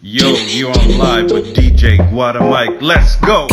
Yo, you on live with DJ Mike. Let's go.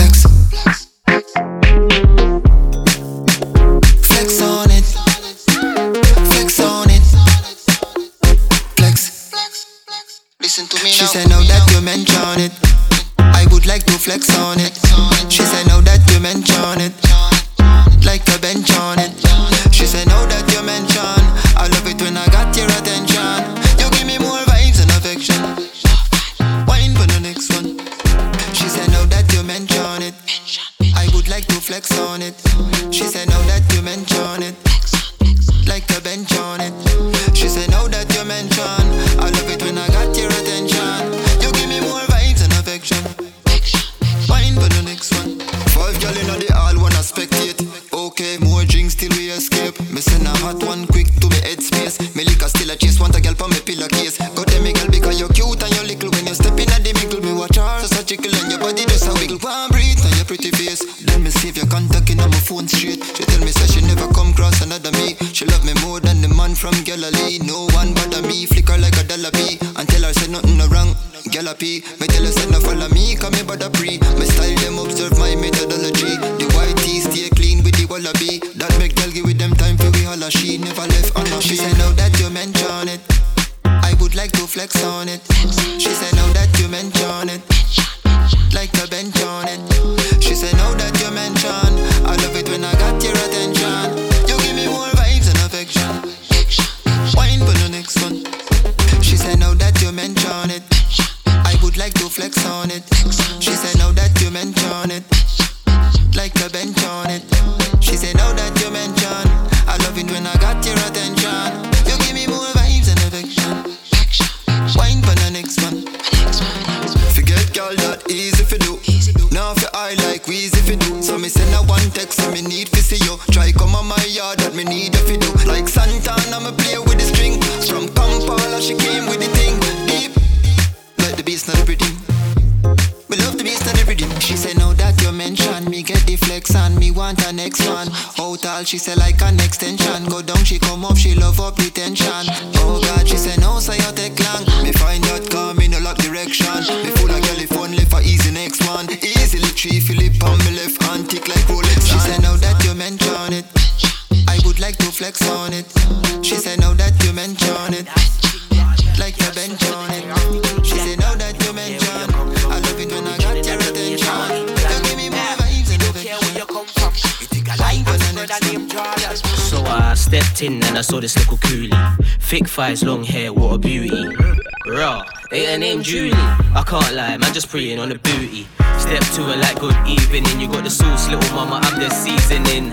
Man, on the booty. Step to her like good evening. You got the sauce, little mama, I'm the seasoning.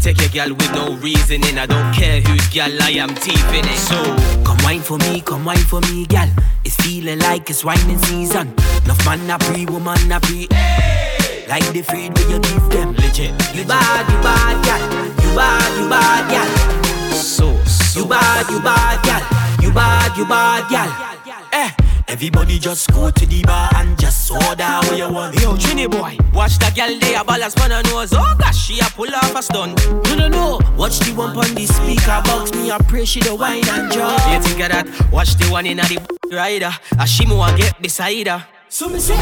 Take your gal with no reasoning. I don't care whose gal I am in it. So Come wine for me, come wine for me, gal. It's feeling like it's whining season. Enough man a pre, woman a pre. Like the feed when you give them. legit, You bad, you bad, gal. You bad, you bad, gal. so, so. You bad, you bad, gal. You bad, you bad, gal. Eh. Everybody just go to the bar what. Yo, Trini boy, watch the gal there, balance on her nose. Oh gosh, she a pull off a stunt. No, no, no. Watch the one on the speaker box. Me I pray she the wine and You think of that? Watch the one in the rider. A she more get beside her. So me say,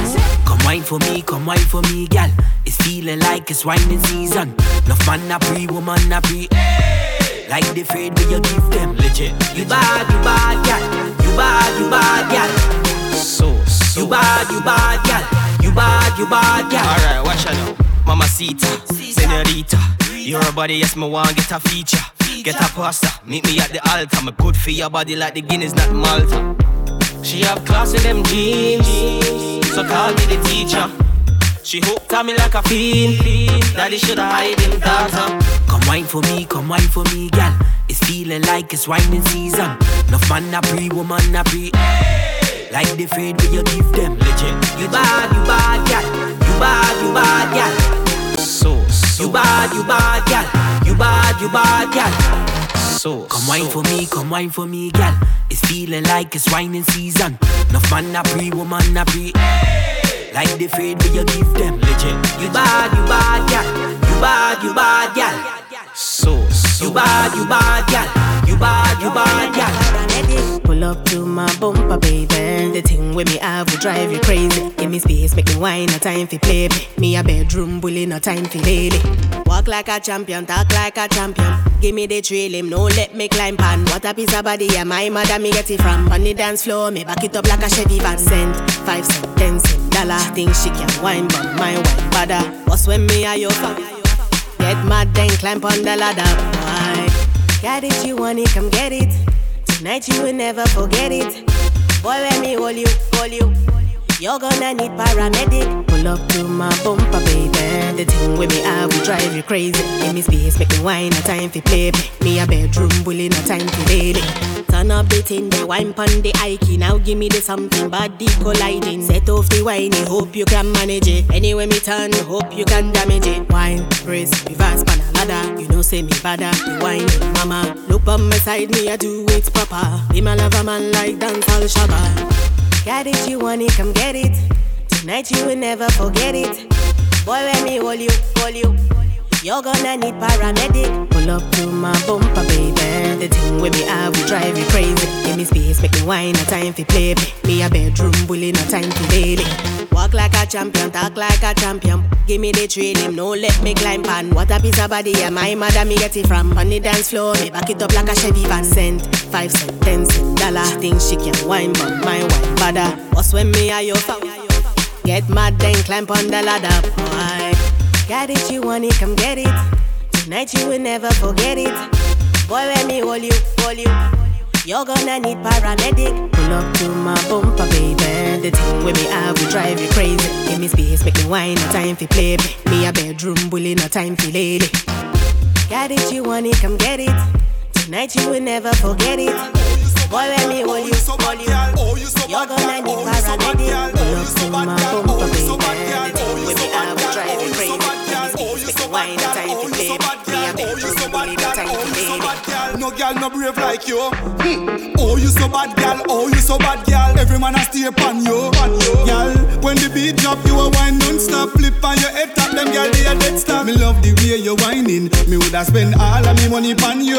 come wine for me, come wine for me, gal. It's feeling like it's whining season. Enough man a pre, woman a pre. Like the fade when you give them. Legit, You bad, you bad, gal. You bad, you bad, gal. so, so. You bad, you bad, gal. You bad, you bad, gal. Alright, watch her now. Mamacita, senorita. Your body, yes, me want get a feature. Get a pasta, meet me at the altar. Me good for your body like the Guinness, not Malta. She have class in them jeans, so call me the teacher. She hooked on me like a fiend. Daddy shoulda hide him daughter. Come wine for me, come wine for me, gal. It's feeling like it's whining season. Enough man a pre, woman a pre. Like the fade when you give them. Legit, You bad, you bad, gal. You bad, you bad, gal. so, so. You bad, you bad, gal. You bad, you bad, gal. so. Come wine so. for me, come wine for me, gal. It's feeling like it's whining season. Enough man a pre, woman a pre. Like the fade when you give them. Legit, You bad, you bad, gal. You bad, you bad, gal. so, so. You bad, you bad, gal. You bad, you bad, gal. Pull up to my bumper, baby. The thing with me have will drive you crazy. Give me space, make me wine, no time for play. Me a bedroom bully, no time for lady. Walk like a champion, talk like a champion. Give me the trail, him no let me climb pan. What a piece of body, yeah, my mother me get it from. On the dance floor, me back it up like a Chevy van. Cent, five cent, ten cent, dollar. Think she can wine, but my wine bada. What's when me a your fan? Get mad, then climb on the ladder. Why? Got it, you want it, come get it. Tonight you will never forget it. Boy, let me hold you, hold you. You're gonna need paramedic. Pull up to my bumper, baby. The thing with me, I will drive you crazy. Give me space, make me wine, no time for play. Me a bedroom bully, no time for daily. Turn up the thing, the wine pon the Ike. Now give me the something body colliding. Set off the wine, hope you can manage it. Anyway, me turn, hope you can damage it. Wine, race, reverse, pan a ladder. You know, say me bada. The wine, mama. Look on my side, me I do it proper. Be my lover man like dance all shabba. Got it, you want it, come get it. Tonight you will never forget it. Boy, let me hold you, hold you. You're gonna need paramedic. Pull up to my bumper, baby. The thing with me, I will drive you crazy. Give me space, make me wine, no time for play. Me a bedroom bully, no time for daily. Walk like a champion, talk like a champion. Give me the training, no let me climb pan. What a piece of body, yeah, my mother me get it from. On the dance floor, me back it up like a Chevy van. Cent, five cent, ten cent, dollar. Think she can wine, but my wine bada. What's when me a your? Get mad, then climb on the ladder, boy. Got it, you want it, come get it. Tonight you will never forget it. Boy, let me hold you, hold you. You're gonna need paramedic. Pull up to my bumper, baby. The thing with me, I will drive you crazy. Give me space, make me wine, no time for play. Me a bedroom bully, no time for lady. Got it, you want it, come get it. Tonight you will never forget it. Boy, let me hold you, hold you. You're gonna need paramedic. Pull up to my bumper, baby. The thing with me, I will drive you crazy. Me make me wine, time for play. Me a bedroom bully, no time for lady. No girl, no brave like you. Oh, you so bad, girl. Oh, you so bad, girl. Every man a stay upon you. Girl, when the beat drop, you a wine non-stop. Flip on your head top, them girl they a dead stop. Me love the way you whining. Me woulda spend all of me money upon you.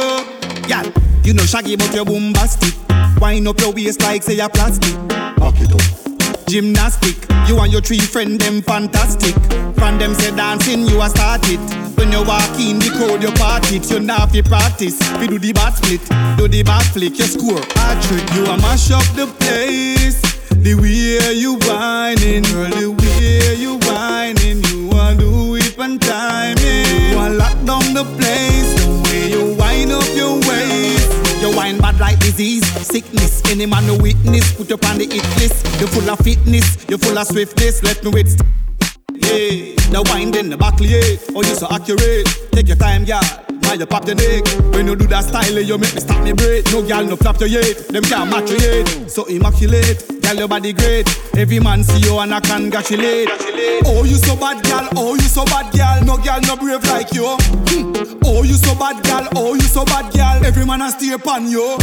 Girl, you know shaggy but you bombastic. Wind up your waist like say a plastic. Back it up. Gymnastic, you and your three friend them fantastic. From them say dancing, you a start it. When you walk in the crowd, you part it. You not fi practice. We do the bat split, do the back flick, you score a trick. You a mash up the place. The way you whining, girl, the way you whining, you want do it time, yeah. You want lock down the place. The way you wind up your waist. Disease, sickness. Any man no witness, put up on the hit list. You full of fitness, you full of swiftness. Let me wait. Yeah, the then the back yeah. Oh, you so accurate. Take your time, yeah. You pop your neck. When you do that style, you make me stop me break. No girl no flap your yet. Them can't match your yet. So immaculate. Girl, your body great. Every man see you and I congratulate. Oh, you so bad, girl. Oh, you so bad, girl. No girl no brave like you. Hmm. Oh, you so bad, girl. Oh, you so bad, girl. Every man a stay upon you.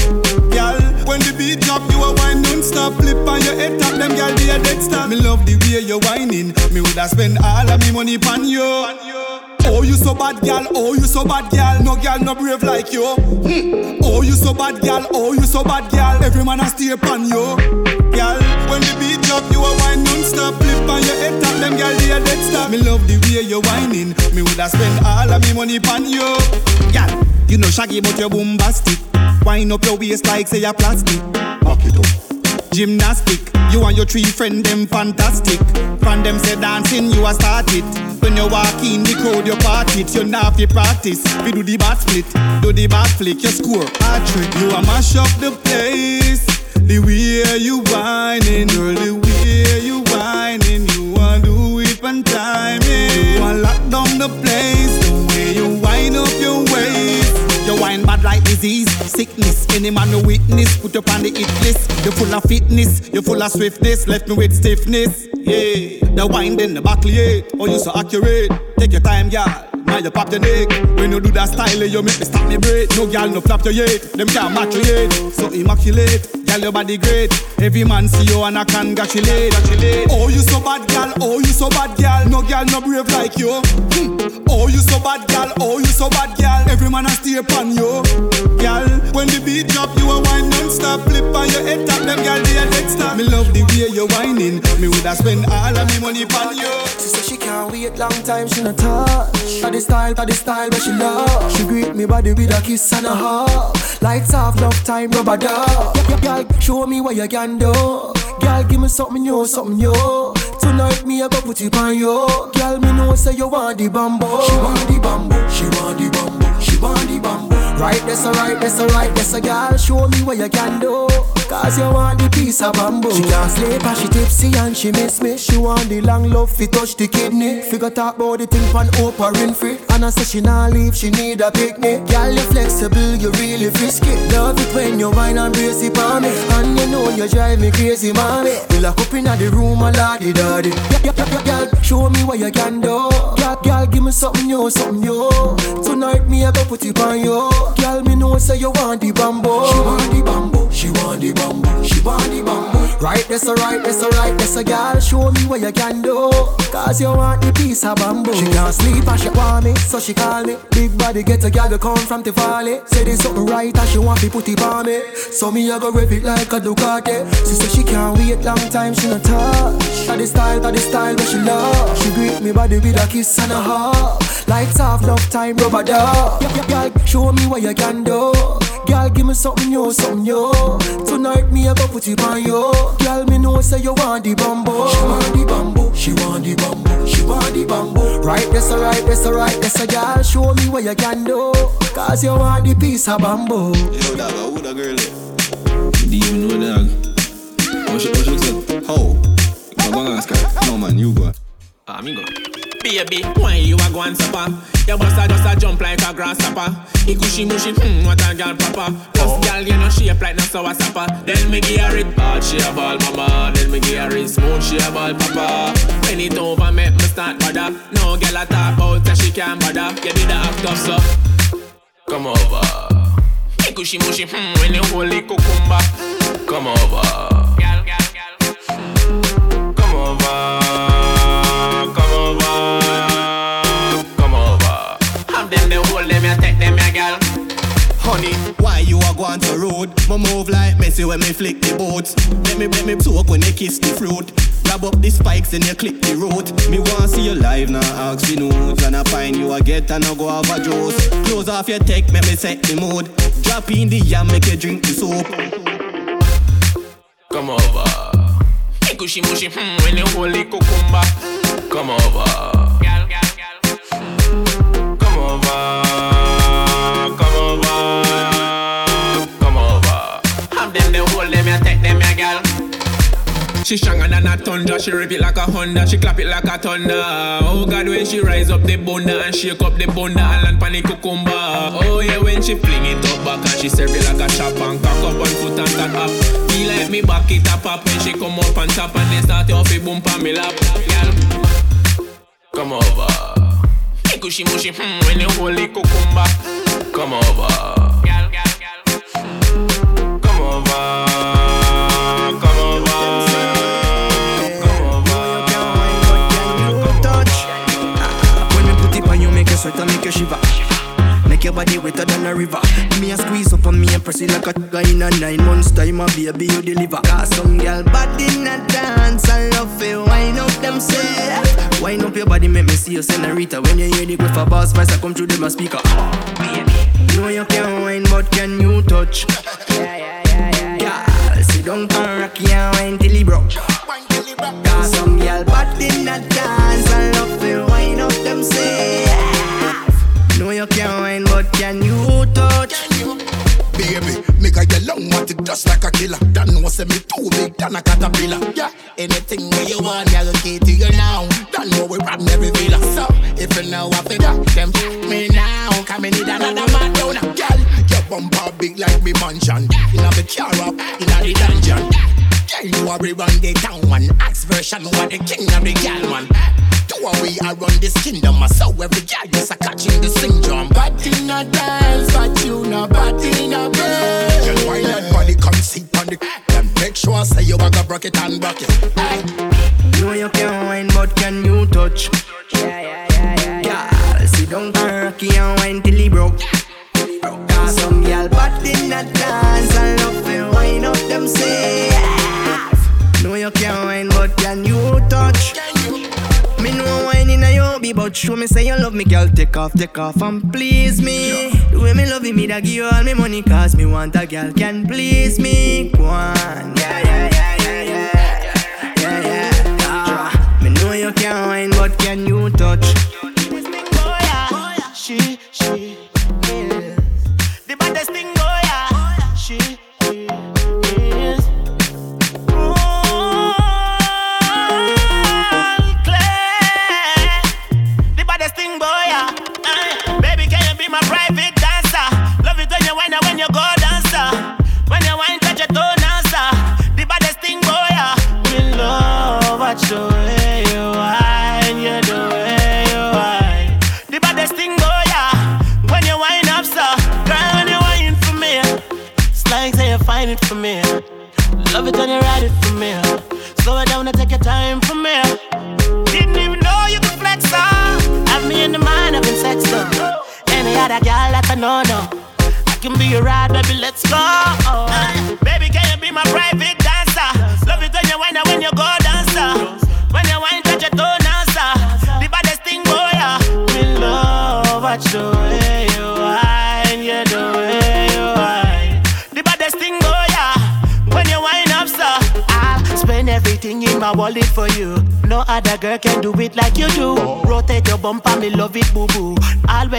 Girl, when the beat drop, you a wine non-stop. Flip on your head top, them girl be a dead stop. Me love the way you're whining. Me woulda spend all of me money upon you. Oh, you so bad, girl. Oh, you so bad, girl. No girl no brave like you. Hmm. Oh, you so bad, girl. Oh, you so bad, girl. Every man a stay upon you. Girl, when the beat drop, you a wine non-stop. Flip on your head top, them girl be a dead stop. Me love the way you whining. Me woulda spend all of me money upon you. Girl, you know shaggy but you bombastic. Wind up your waist like say a plastic. Back it up. Gymnastic, you and your three friend them fantastic. From them say dancing, you a start it. When you walk in the crowd, you part it. You not fi practice. We do the bat split, do the back flick, you score a trick. You a mash up the place. The way you whining, girl, the way you whining, you want do it one time. You want lock down the place. The way you wind up your waist. You wine bad like disease, sickness. Any man no witness, put up on the hit list. You full of fitness, you full of swiftness. Left me with stiffness. Yeah, the wine then the back yeah. Oh, you so accurate. Take your time, yeah. Now you pop your neck. When you do that style, you make me stop me break. No girl no flap your yet. Them can't match your yet. So immaculate. Girl, your body great. Every man see you and I congratulate. Oh, you so bad, girl. Oh, you so bad, girl. No girl, no brave like you. Hmm. Oh, you so bad, girl. Oh, you so bad, girl. Every man a stay upon you. Girl, when the beat drop, you a wine non-stop. Flip on your head top, them girl, they a dead stop. Me love the way you whining. Me woulda spend all of me money on you. She say she can't wait long time, she not touch. The style, that the style where she love. She greet me body with a kiss and a hug. Lights off, enough time, rubber dub. Girl, show me what you can do. Girl, give me something new, something new. Tonight me I go put it on you. Girl, me know say you want the bamboo. She want the bamboo. She want the bamboo. She want the bamboo. Right, that's alright, that's alright, that's a girl. Show me what you can do. Cause you want the piece of bamboo. She can't sleep and she tipsy and she miss me. She want the long love fi touch the kidney. Figure talk about the thing pan Oprah Winfrey. And I say she not leave, she need a picnic. Girl, you flexible, you really frisky. Love it when you whine and brace it on me. And you know you drive me crazy, mommy. We lock up in the room, a lady daddy. Girl, show me what you can do. Girl, girl, give me something new, something new. Tonight me I go put it on you. Girl, me know say you want the bamboo. She want the bamboo. She want the bamboo. She want the bamboo. Right, that's alright, that's alright, that's a girl. Show me what you can do. Cause you want the piece of bamboo. She can't sleep and she want me, so she call me. Big body get a girl to come from the valley. Say there's something right and she want me put it on me. So me I go rev it like a Ducati. She say she can't wait long time, she not touch. That the style, that the style where she love. She greet me body with a kiss and a hug. Lights off, love time, rubber dub. Girl, show me what you can do. Girl, give me something new, something new. Tonight me I go put it on you. Girl, me know say you want the bamboo. She want the bamboo. She want the bamboo. She want the bamboo. Right, that's alright, that's alright, that's a girl. Show me what you can do. Cause you want the piece of bamboo. Yo, dog, who the girl is? Do you even know dog? How she, how she looks like? How? Go on, ask her. No, man, you go. Ah, me go. Baby, why you a go and supper? Your boss a just a jump like a grasshopper. He cushy mushy, hmm, what a girl proper. Plus, girl, you know shape like no sour sapper. Then me give her it hard, she a ball mama. Then me give her it smooth, she a ball papa. When it over, make me start bother. No girl a talk about that she can't bother. You did the act up, so come over. He cushy mushy, hmm, when you hold it cucumber. Come over. Girl. Honey, why you a go on the road? Me move like Messi when me flick the boats. Let me let me talk when you kiss the fruit. Grab up the spikes and you click the road. Me wanna see you live now, ask the notes. And I find you a get and I go have a juice. Close off your tech, make me set the mood. Drop in the yam, make you drink the soup. Come over. Hey, cushy mushy, hmm, when you hold it cucumber. Come over. Girl, girl, girl. Come over. She stronger than a thunder, she rip it like a Honda, she clap it like a thunder. Oh God, when she rise up the bunda and shake up the bunda and land pan the cucumber. Oh yeah, when she fling it up back and she serve it like a chop and cock up one foot and stand up. Feel like me back it up up when she come up on top and then start off a boom on me lap. Girl, come over. Hey, cushy mushy, hmm, when you hold the cucumber. Come over. Sweat and make you shiver. Make your body wetter than a river. Me a squeeze up on me and press it like a guy in a nine months time. A baby you deliver. Cause some girl body in a dance. I love it. Wind up themself. Wind up your body, make me see you, senorita. When you hear the with a bass voice, I come through them a speaker. Baby, know you can wine, but can you touch? Yeah, yeah, yeah, yeah. yeah. Sit down and rock and wine till he broke. Cause some girl body in a dance. I love it. Wind up themself. Know you can't wine, but can you touch? Baby, make a girl long want it just like a killer. That know say me too big than a caterpillar. Yeah, anything where you want, me I go key to you now. That know we rob every villa. So if you know what to do, them me now. Come in need another man down. Girl, your bumper big like me mansion. Inna me car up, inna the dungeon. Girl, you are we run the town man. Axe version, what the king of the girl man. Two a we I run this kingdom. So every girl just a catching the syndrome. But in a dance, but you know, but in a bed. Girl, why that body come sit on the want say you a go broke it and broke it. Aye. No, you can wine, but can you touch? Yeah, yeah, yeah, yeah. yeah. Sit down and rocky and wine till he broke. Love me, girl. Take off, take off and please me. The way me love me, that give you all me money, cause me want a girl can please me. Go on, yeah, yeah, yeah, yeah, yeah, yeah, yeah. yeah. Me know you can't wine, but can you touch?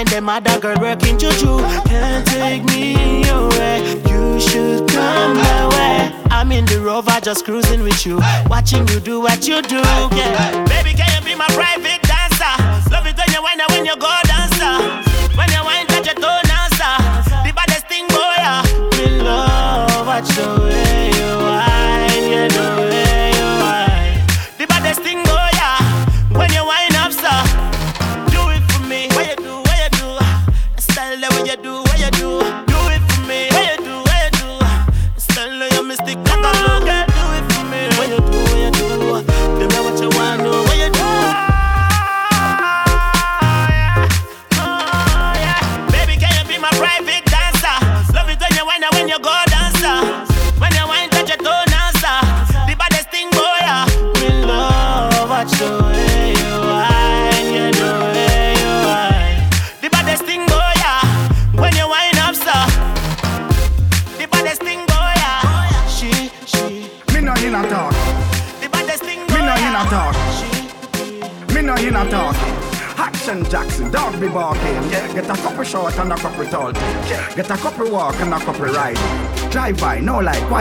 When them other girl working juju. Can't take me away. You should come my way. I'm in the rover, just cruising with you, watching you do what you do. Yeah,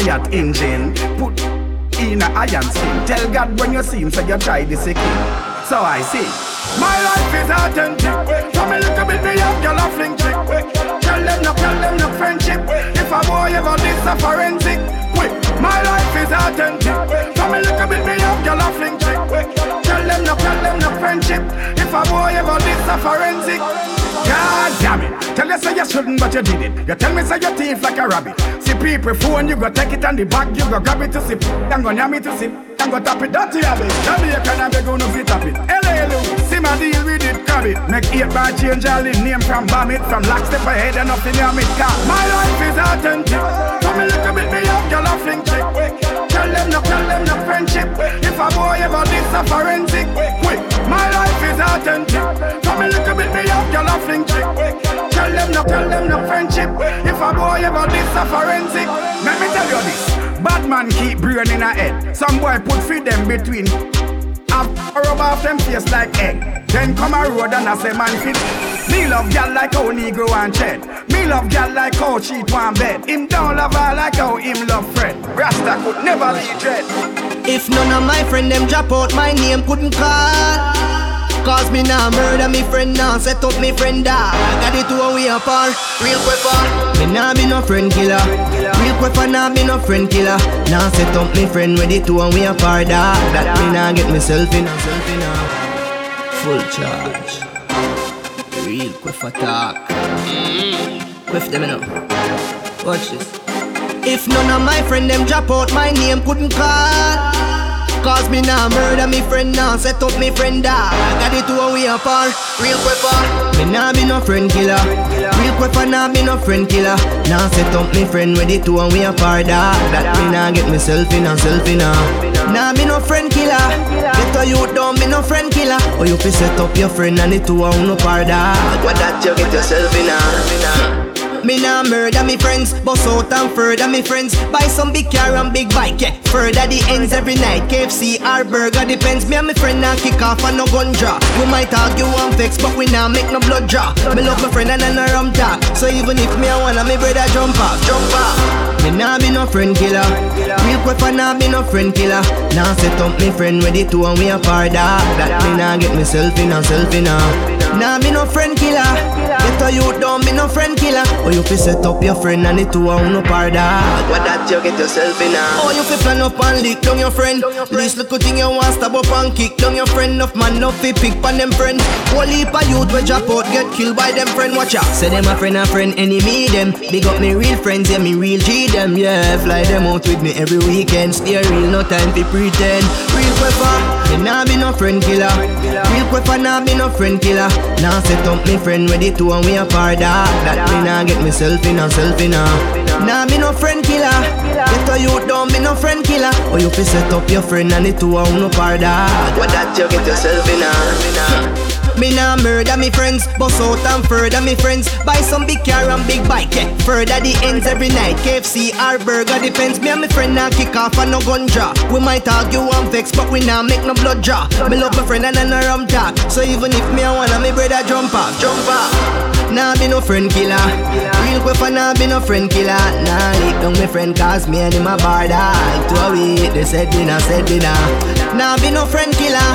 quiet engine. Put in a iron skin. Tell God when you see him, say you try this again. So I see. My life is authentic. Come a little bit, me up, girl, a fling chick. Tell them no, tell them no friendship. If a boy ever this a forensic. Quick, my life is authentic. Come a little bit, me up, girl, a fling chick. Tell them no, tell them no friendship. If a boy ever this a forensic. God damn it. Tell you say you shouldn't, but you did it. You tell me say you thief like a rabbit. See people phone, you go take it on the back, you go grab it to sip. I'm gonna yam it to sip. I'm gonna tap it, dirty habit. Jamaican, I'm gonna fit tap it. Louis, see my deal with it, grab it. Make eight bar change, all in name from bomb it. From lock step ahead and up in your mid car. My life is authentic. Come a little bit, me up, girl, a fling chick. Tell them no, tell them no friendship. If a boy ever this a forensic. Quick, my life is authentic. Come a little bit, me up, girl, a fling chick. Tell them no, tell them no friendship. If a boy ever this a forensic. Let me tell you this. Bad man keep brain in a head. Some boy put feed them between. A rub off them face like egg. Then come a road and I say man fit. Me love gal like how Negro and Ched. Me love gal like how cheat one bed. Him don't love her like how him love Fred. Rasta could never be dread. If none of my friend them drop out, my name couldn't call. Cause me nah murder me friend now, set up me friend dog. Got it to a way apart, real quicker. Me nah be no friend killer. Real quicker nah be no friend killer. Now set up me friend with it to a way apart dog. That me nah get myself in, ah, myself in a full charge. Real quick talk. Mm. Quiff them in up. Watch this. If none of my friend them drop out, my name couldn't call. Cause me nah murder me friend now Set up me friend dog Got it to a way apart Real quicker Me nah be no friend killer Real quicker nah be no friend killer Now set up me friend Ready to a way apart dog That me nah get myself in a self in a Nah me no friend killer. Get a youth don't be no friend killer. Or you fi set up your friend and it to a uno par dog What that you get yourself in a me nah murder me friends, bust out and further me friends. Buy some big car and big bike, yeah. Further the ends every night. KFC or burger depends. Me and my friend now kick off and no gun draw. We might argue and vex, but we nah make no blood draw. Me love my friend and I no rum talk. So even if me I wanna, me brother jump off, jump off. Me nah be no friend killer. Real quick for nah be no friend killer. Now set up me friend ready to and we apart dog. That me nah get myself in a self in. Nah be no friend killer. Get a youth don't be no friend killer. You fi set up your friend and it to a uno par dog. What that you get yourself in a. Oh you fi plan up and lick down your friend. Least little thing you want stab up and kick down your friend. Enough man no fi pick pan them friend. Whole heap of youth we drop out get killed by them friend. Watch out. Say them a friend a friend enemy them. Big up me real friends yeah me real G them yeah. Fly them out with me every weekend. Stay real no time fi pretend. Real quicker. Me nah be no friend killer. Real quicker nah be no friend killer. Now set up me friend ready two and we apart dog. That me nah get myself in a self in a. Nah me no friend killer. Get a youth don't be no friend killer. Or you fi set up your friend and it to a uno par. What that you get yourself in a. Me nah murder me friends, bust out and further me friends. Buy some big car and big bike, yeah. Further the ends every night. KFC or burger depends. Me and my friend nah kick off and no gun draw. We might argue and vex, but we nah make no blood draw. Me love my friend and I no rum talk. So even if me I wanna, me brother jump off, jump off. Nah be no friend killer. Real quick for nah be no friend killer. Nah leak down my friend cause me and him a bar dog. To a week, they said dinner, said dinner. Nah be no friend killer.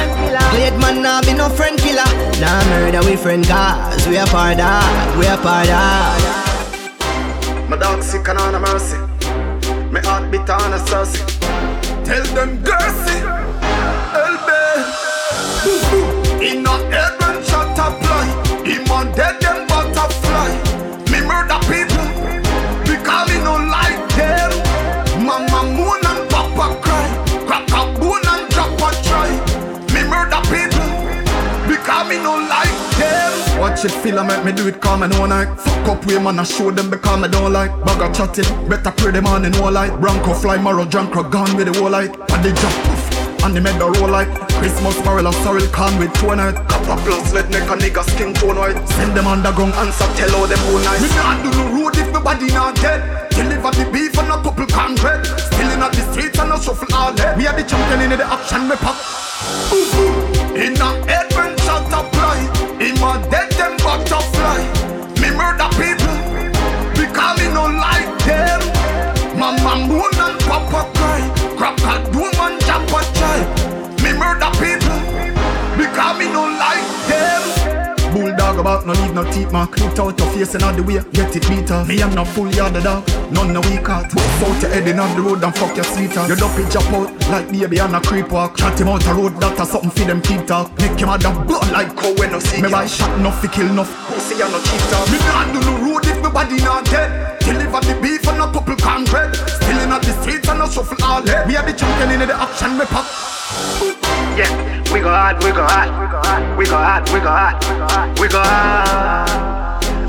Blade man nah be no friend killer. Nah murder we friend cause we a par dog. We a par dog. My dog sick and on a mercy. My heart beat on a saucy. Tell them Gersi, Elbe. Them. Watch feel I make me do it calm and all night. Fuck up way man I show them because I don't like. Bag of chatting, better pray them on in all light. Bronco fly, marrow drunk, gone with the whole light. And they jump poof. And they made the roll like Christmas barrel of sorrel can with two night Copper plus let make a nigga skin tone white Send them underground answer tell all them whole night Me nah do no road if my body not dead Deliver the beef and a couple can bread Still in the streets and a shuffle all head We are the champion in the action we pop Ooh, ooh. In the apply My dead them butterfly. Me murder people Because me no like them. Mama moon and papa cry. Crack a doom and jump a child No leave no teeth mark Put out your face and all the way Get it beat off Me am not full yard of dog. None no weak heart. Out your head in on the road and fuck your sweetheart. Your dopey jump out Like baby on a creep walk. Chat him out the road That a something for them keep talk Make him a the blood like cow when no see Me buy shot enough fi kill enough Pussy and no cheat talk Me nah do no road if my body not dead. Deliver the beef and a couple can bread. Still in the streets and a shuffle all head. We are the champion in the action we pop Yeah, we go hard, we go hard, we go hard, we go hard, we go hard,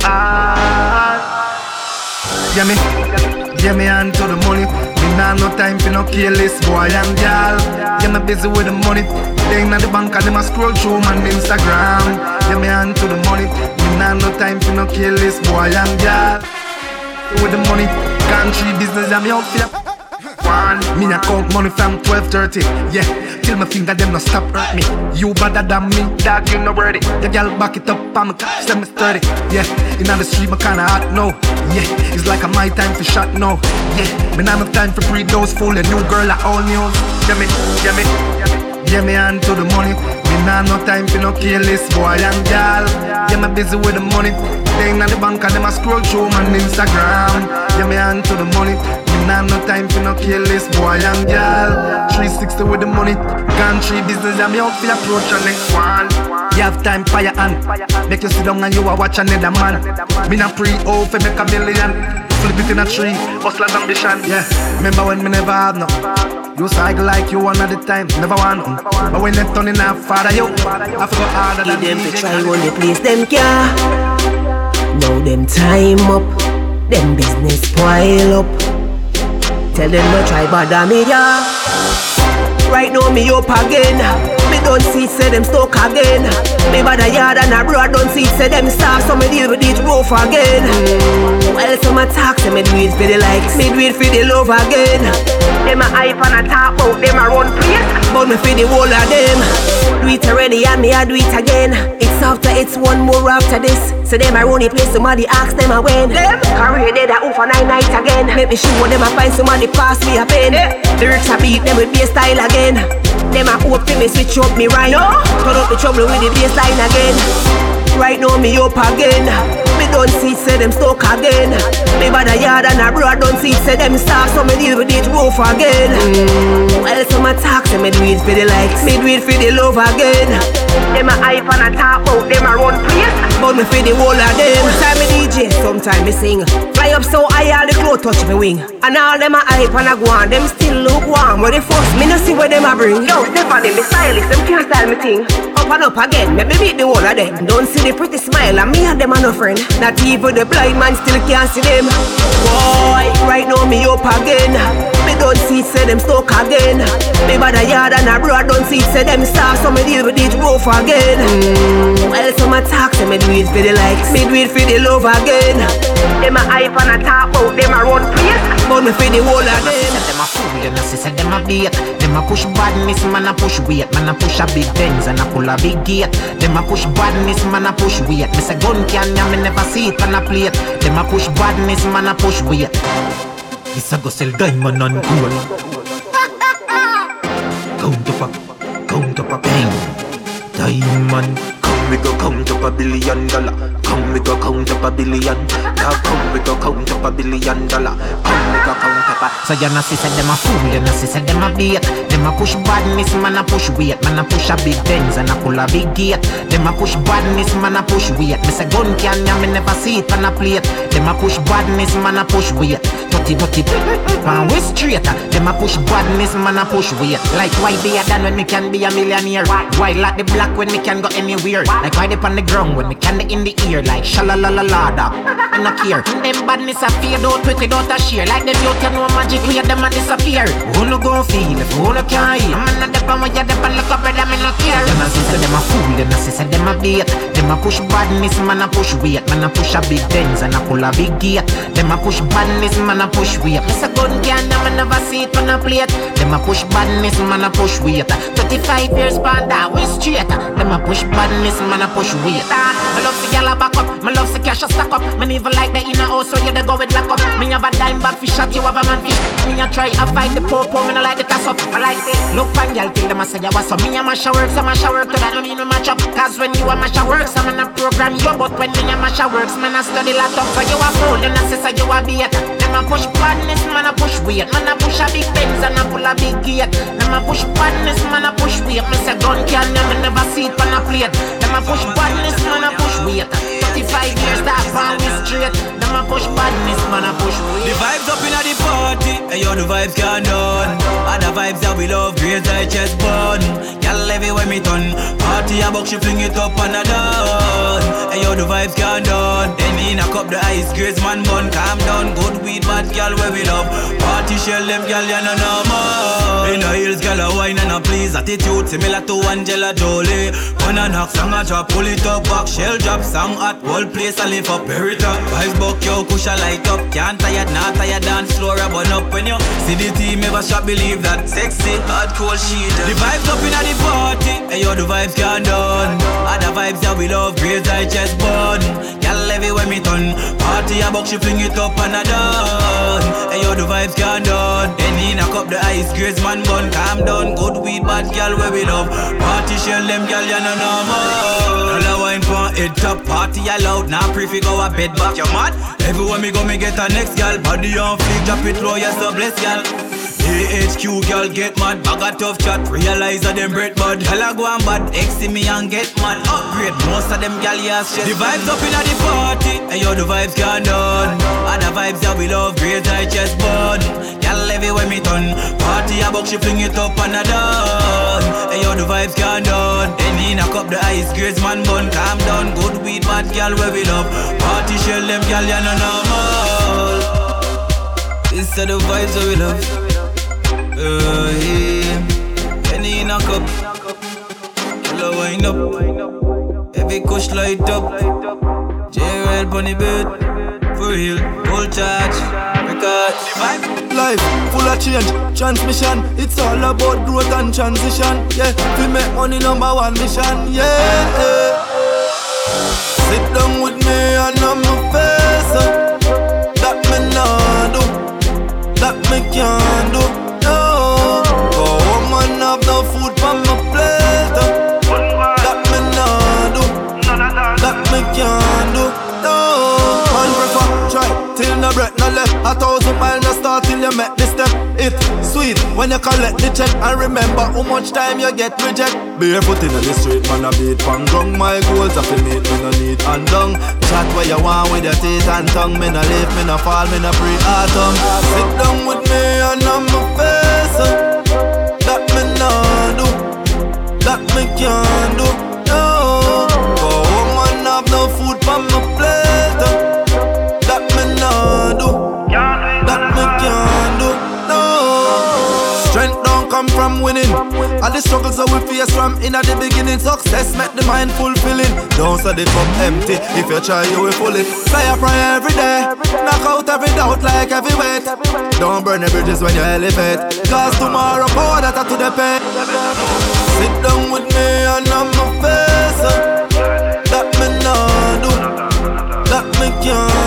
hard. Yeah me, yeah me hand to the money. Me nah no time for no careless boy and girl. Yeah me busy with the money. They inna the bank and them a scroll through man Instagram. Yeah me hand to the money. Me nah no time for no careless boy and girl. With the money, country business I'm out for. One, me a count money from 12:30. Yeah, till my finger them no stop hurt me. You better than me, dog, you no worthy. The girl back it up, I'm a let me sturdy. Yeah, in on the street, my kinda hot no. Yeah, it's like a my time for shot no. Yeah, me not no time for breed those fool. A new girl at all news. Yeah me, yeah me, yeah me hand to the money. Me nah no time for no careless boy and girl. Yeah me busy with the money. They inna the bank and them a scroll through man Instagram. Yeah me hand to the money. Nah no time for no careless boy and girl. 360 360 with the money. Country business, I'm out for approach the next one. You have time for your hand. Make you sit down and you are watch another man. Me not pre-O for make a million. Flip it in a tree, hustler's ambition. Yeah, remember when me never have no. You cycle like you one at the time, never want none. But when they turn in a father, you, I forgot harder than them to try the place, them care. Now them time up, them business pile up. Tell them no try bother me, yeah. Right now me up again. Me don't see say them stuck again. Me a yard and a broad don't see say them starve, so me deal with it rough again. Well, some attack say me do it for the likes, me do it for the love again. Them a hype and a talk out, them a run place, but me for the whole of them. Do it already and me a do it again. It's after it's one more after this. So them a run the place, somebody ask them a when. Them career dead a over nine nights again. Make me sure them a find somebody pass me a pen. Lyrics a beat them with bass style again. Them a hope for me switch up me right. No. Turn up the trouble with the bass line again. Right now me up again. Don't see it, say them stuck again. Me bad a yard and a broad don't see it, say them starve, so me deal with it rough again. Mm. Well, some attack say me do it for the likes, me do it for the love again. Them a hype and a talk out, them a run place, but me for the whole of them. Time me DJ, sometime me sing. Fly up so high, all the clothes touch me wing. And all them a hype and a go on, them still look warm. Where they first, me no see where them a bring. Yo, Stephanie, me stylist, them can't style me thing. Up and up again, me beat the whole of them. Don't see the pretty smile, and me and them a no friend. Not even the blind man still can't see them. Boy, right now me up again. Me don't see say them stuck again. Me bad a yard and a broad don't see say them starve, so me deal with it rough again. Mm. Well, some attack say me do it for the likes, me do it for the love again. Them a hype and a talk out, them a run place, but me for the whole of them. Them a fool, you know, say them a bait. Them a push badness, man a push weight. Man a push a big Benz and a pull a big gate. Them a push badness, man a push weight. Me say gun can ya, me never see it on a plate. Them a push badness, man a push weight. This a go sell diamond and gold. Count up a, count up a bang. Diamond. Come we go count up a billion dollar. Come we go count up a billion. Yeah, come we go count up a billion dollar. Come we go count up a. So you know, see, say them a fool. You know, see, say them a bait. Them a push badness, man a push weight. Man a push a big Benz and a pull a big gate. Them a push badness, man a push weight. Me say gun can ya, me never see it on a plate. Them a push badness, man a push weight. Tutty tutty, man we straight. Them a push badness, man a push weight. Like why be a than when me can be a millionaire? Why like the black when me can go anywhere? Like why they on the ground when me can in the ear? Like shalalalala. I no care. Them badness a fade out with it out a share. Like them you can no magic we have them a disappear. Who no go feel who no can hear? I'm not pan where you pan look up me no care. Them a say them a fool, them a say them a bait. Them a push badness, man a push weight. Man a push a big Benz and a pull a big gate. Them a push badness, man a push weight. Miss a gun can them a never see it on a plate. Them a push badness, man a push weight. 35 years band that we straight. Them a push badness, man a push weight. I love the a back up, me love the cash a stack up. Me never like the inner house so you they go with lock up. Me have a dime bag fish shot, you have a man fish. Me a try a fight the poor poor, me no like the toss up. I like this. Look pan gyal, think them a say you was so. Me a mash a work, so mash a work, to that no mean no match up. Cause when you a mash a work, so man a program you, but when me a mash a works, man a study lot up. So you a fool, then I say so you a bait. Them a push badness, man a push weight. Man a push a big Benz and a pull a big gate. Them a push badness, man a push weight. Me say gun can me never see it on a plate. Them a push badness, man a push weight. 35 years that we straight. Them a push badness, man a push weight. The vibes up inna the party, hey yo the vibes can't done. Other vibes that we love, grace like chest bun. Y'all everywhere me turn. Party a buck, she fling it up and a done. Hey yo the vibes can't done. Then in a cup the ice, grace man bun. Calm down, good weed, bad girl where we love. Party shell them girl ya no normal. In the hills, girl a wine and a please. Attitude similar to Angela Jolie. Gonna knock song a drop, pull it up, back shell drop, song hot, whole place a lift up, up. Vibes buck yo, push a light up. Can't tired, not tired, dance slow, run up when you see the team. Ever shot believe that sexy, hard cold sheet. The vibes up inna the party, hey yo, the vibes can't done. Other vibes that we love, grace like chest bun. Y'all everywhere me turn. Party a buck, she fling it up and a done. Hey yo, the vibes can't done. Then in a cup the ice, grace man bun. Calm down, good weed, bad girl where we love. Party shell them girl, you no normal. All a wine pon head top, party allowed. Now pre fi go a bed back, you mad? Everywhere me go, me get a next girl. Body on fleek, drop it low, yes so bless girl. AHQ girl get mad, bag a tough chat. Realize that them bread bud. Hell I go on bad, X me and get mad. Upgrade, most of them gal yes shit. The vibes up in the party, and yo the vibes can done. And the vibes that we love, great I chest bun. Gal everywhere me turn. Party a buck, she fling it up and a done. And yo the vibes can done. Then in a cup the ice, grades man bun. Calm down, good weed, bad gal where we love. Party shell them gal, ya no normal. This are the vibes that we love. Uh, yeah. Penny in a cup. Killer wind up. Every kush light up. JRL bunny bed. For real. Full charge. Record. Life full of change, transmission. It's all about growth and transition. Yeah, we make money number one mission. Yeah. Sit down with me and I'm my face. uh, That me nah do, that me can't do. No breath no left. A thousand miles no start till you make the step. It sweet when you collect the check and remember how much time you get reject. Barefoot in the street, man I beat pan drunk. My goals are finite, me no need and dung. Chat where you want with your teeth and tongue. Me no live, me no fall, me no pre ah, autumn. Sit down with me and on my face. That me nah do, that me can't do. Winning. All the struggles that we face from in at the beginning. Success make the mind fulfilling. Don't say the cup empty. If you try, you will full it. Fly a every day. Knock out every doubt like heavy weight. Don't burn the bridges when you elevate. Cause tomorrow, power that to the pain. Sit down with me and on my face. That me nah do. That me can't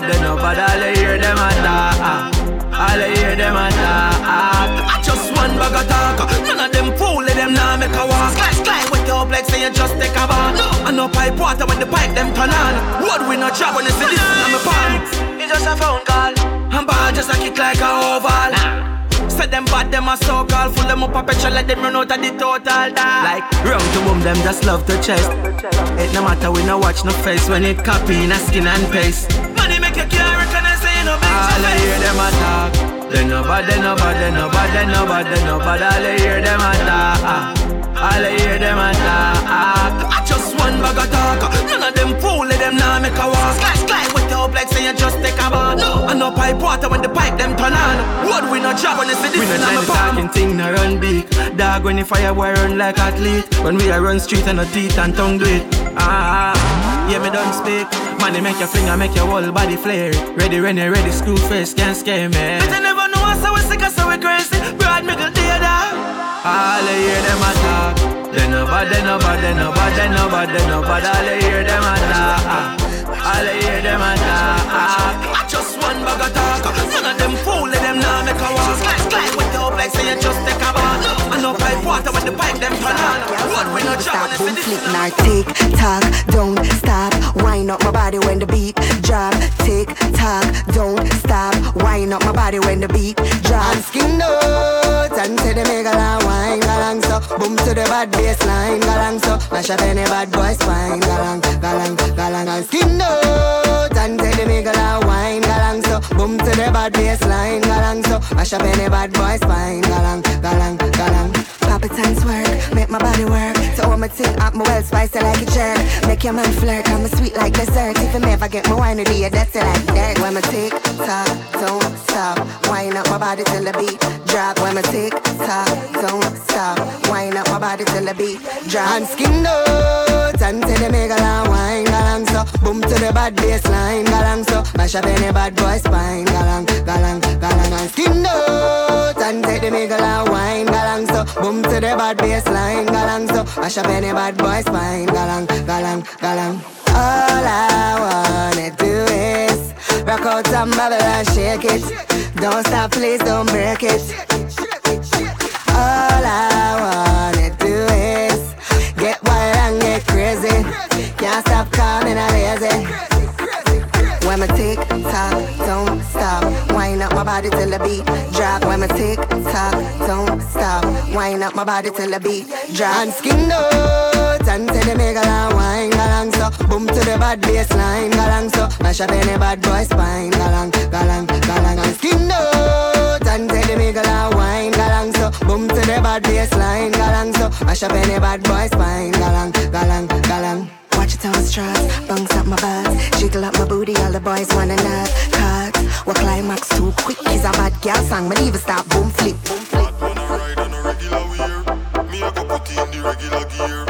they no bad, they no bad. All I hear them attack. All I hear them attack. I just one bag of talk. None of them fool, let them now make a walk. Sky, sky, with your like say you just take a bath. No, I no pipe water when the pipe them turn on. What we no job when they say this in my palm. It's just a phone call. I'm bad just a kick like a oval. Say them bad, them a so call Full them up a petrol, let them run out of the total die. Like, round to boom, them just love to chest. It no matter, we no watch no face When it copy in a skin and paste. Money make you can't recognize, say you no big All I hear them attack. They no bad, they no bad, they no bad, they no bad, they no bad. All I hear them attack. All I hear them attack. I just one bag of talk. None of them fool, let them now make a walk. Sky, sky, your like say you just take a bath No, I no pipe water when the pipe them turn on What we no job when they say this We no in try my talking thing, no run big. Dog when the fire boy run like athlete. When we a run street and no teeth and tongue bleed. Ah, yeah me don't speak. Money make your finger, make your whole body flare. Ready, ready, ready, screw face can't scare me. But I never know us, so we sick, so we crazy Broad middle day da All I hear them attack. They no bad, they no bad, they no bad, they no bad, they no bad. All I hear them attack. All I hear them attack. I just one bag of talk. None of them fool, let them now make a walk. Sky, sky, with the like say you just take a the pipe them turn on What we no job when they say this in Now tick tock, don't stop. Wind up my body when the beat drop. Tick tock, don't stop. Wind up my body when the beat drop. Skin note and to the mega line wine galang so. Boom to the bad baseline galang so. Mash up any bad boy spine galang galang galang and skin note and to the mega line wine galang so. Boom to the bad baseline galang so. Mash up any bad boy spine galang galang galang. It and make my body work. I'ma think up my well spicy like a jerk. Make your man flirt, I'm a sweet like dessert. If you never get my wine, it'll be that's it like dirt. When I tick tock, don't stop. Wind up my body till the beat drop. When I tick tock, don't stop. Wind up my body till the beat drop. And skin and tell the mega long wine galang so. Boom to the bad baseline galang so. Mash up any bad boy spine galang galang galang and skin note and take the mega long wine galang so. Boom to the bad baseline galang so. Mash up any bad boys fine, galang, galang, galang. All I wanna do is rock out some bubble and shake it. Don't stop, please don't break it. All I wanna do is get wild and get crazy. Can't stop calling, I'm lazy. When my tick tock don't stop. Wind up my body till the beat drop. When my tick tock don't stop. Wind up my body till the beat drop. And skin out until the mega long wine galang so. Boom to the bad baseline. galang so. Mash up any bad boy spine galang galang galang. And skin out until the mega long wine galang so. Boom to the bad baseline. galang so. Mash up any bad boy spine galang galang galang. Watch it on straws, bounce up my butt, jiggle up my booty, all the boys wanna nut. Cut, what climax? Too quick? He's a bad girl. Song, but even stop, boom flip, boom flip. Me I go put in the regular gear.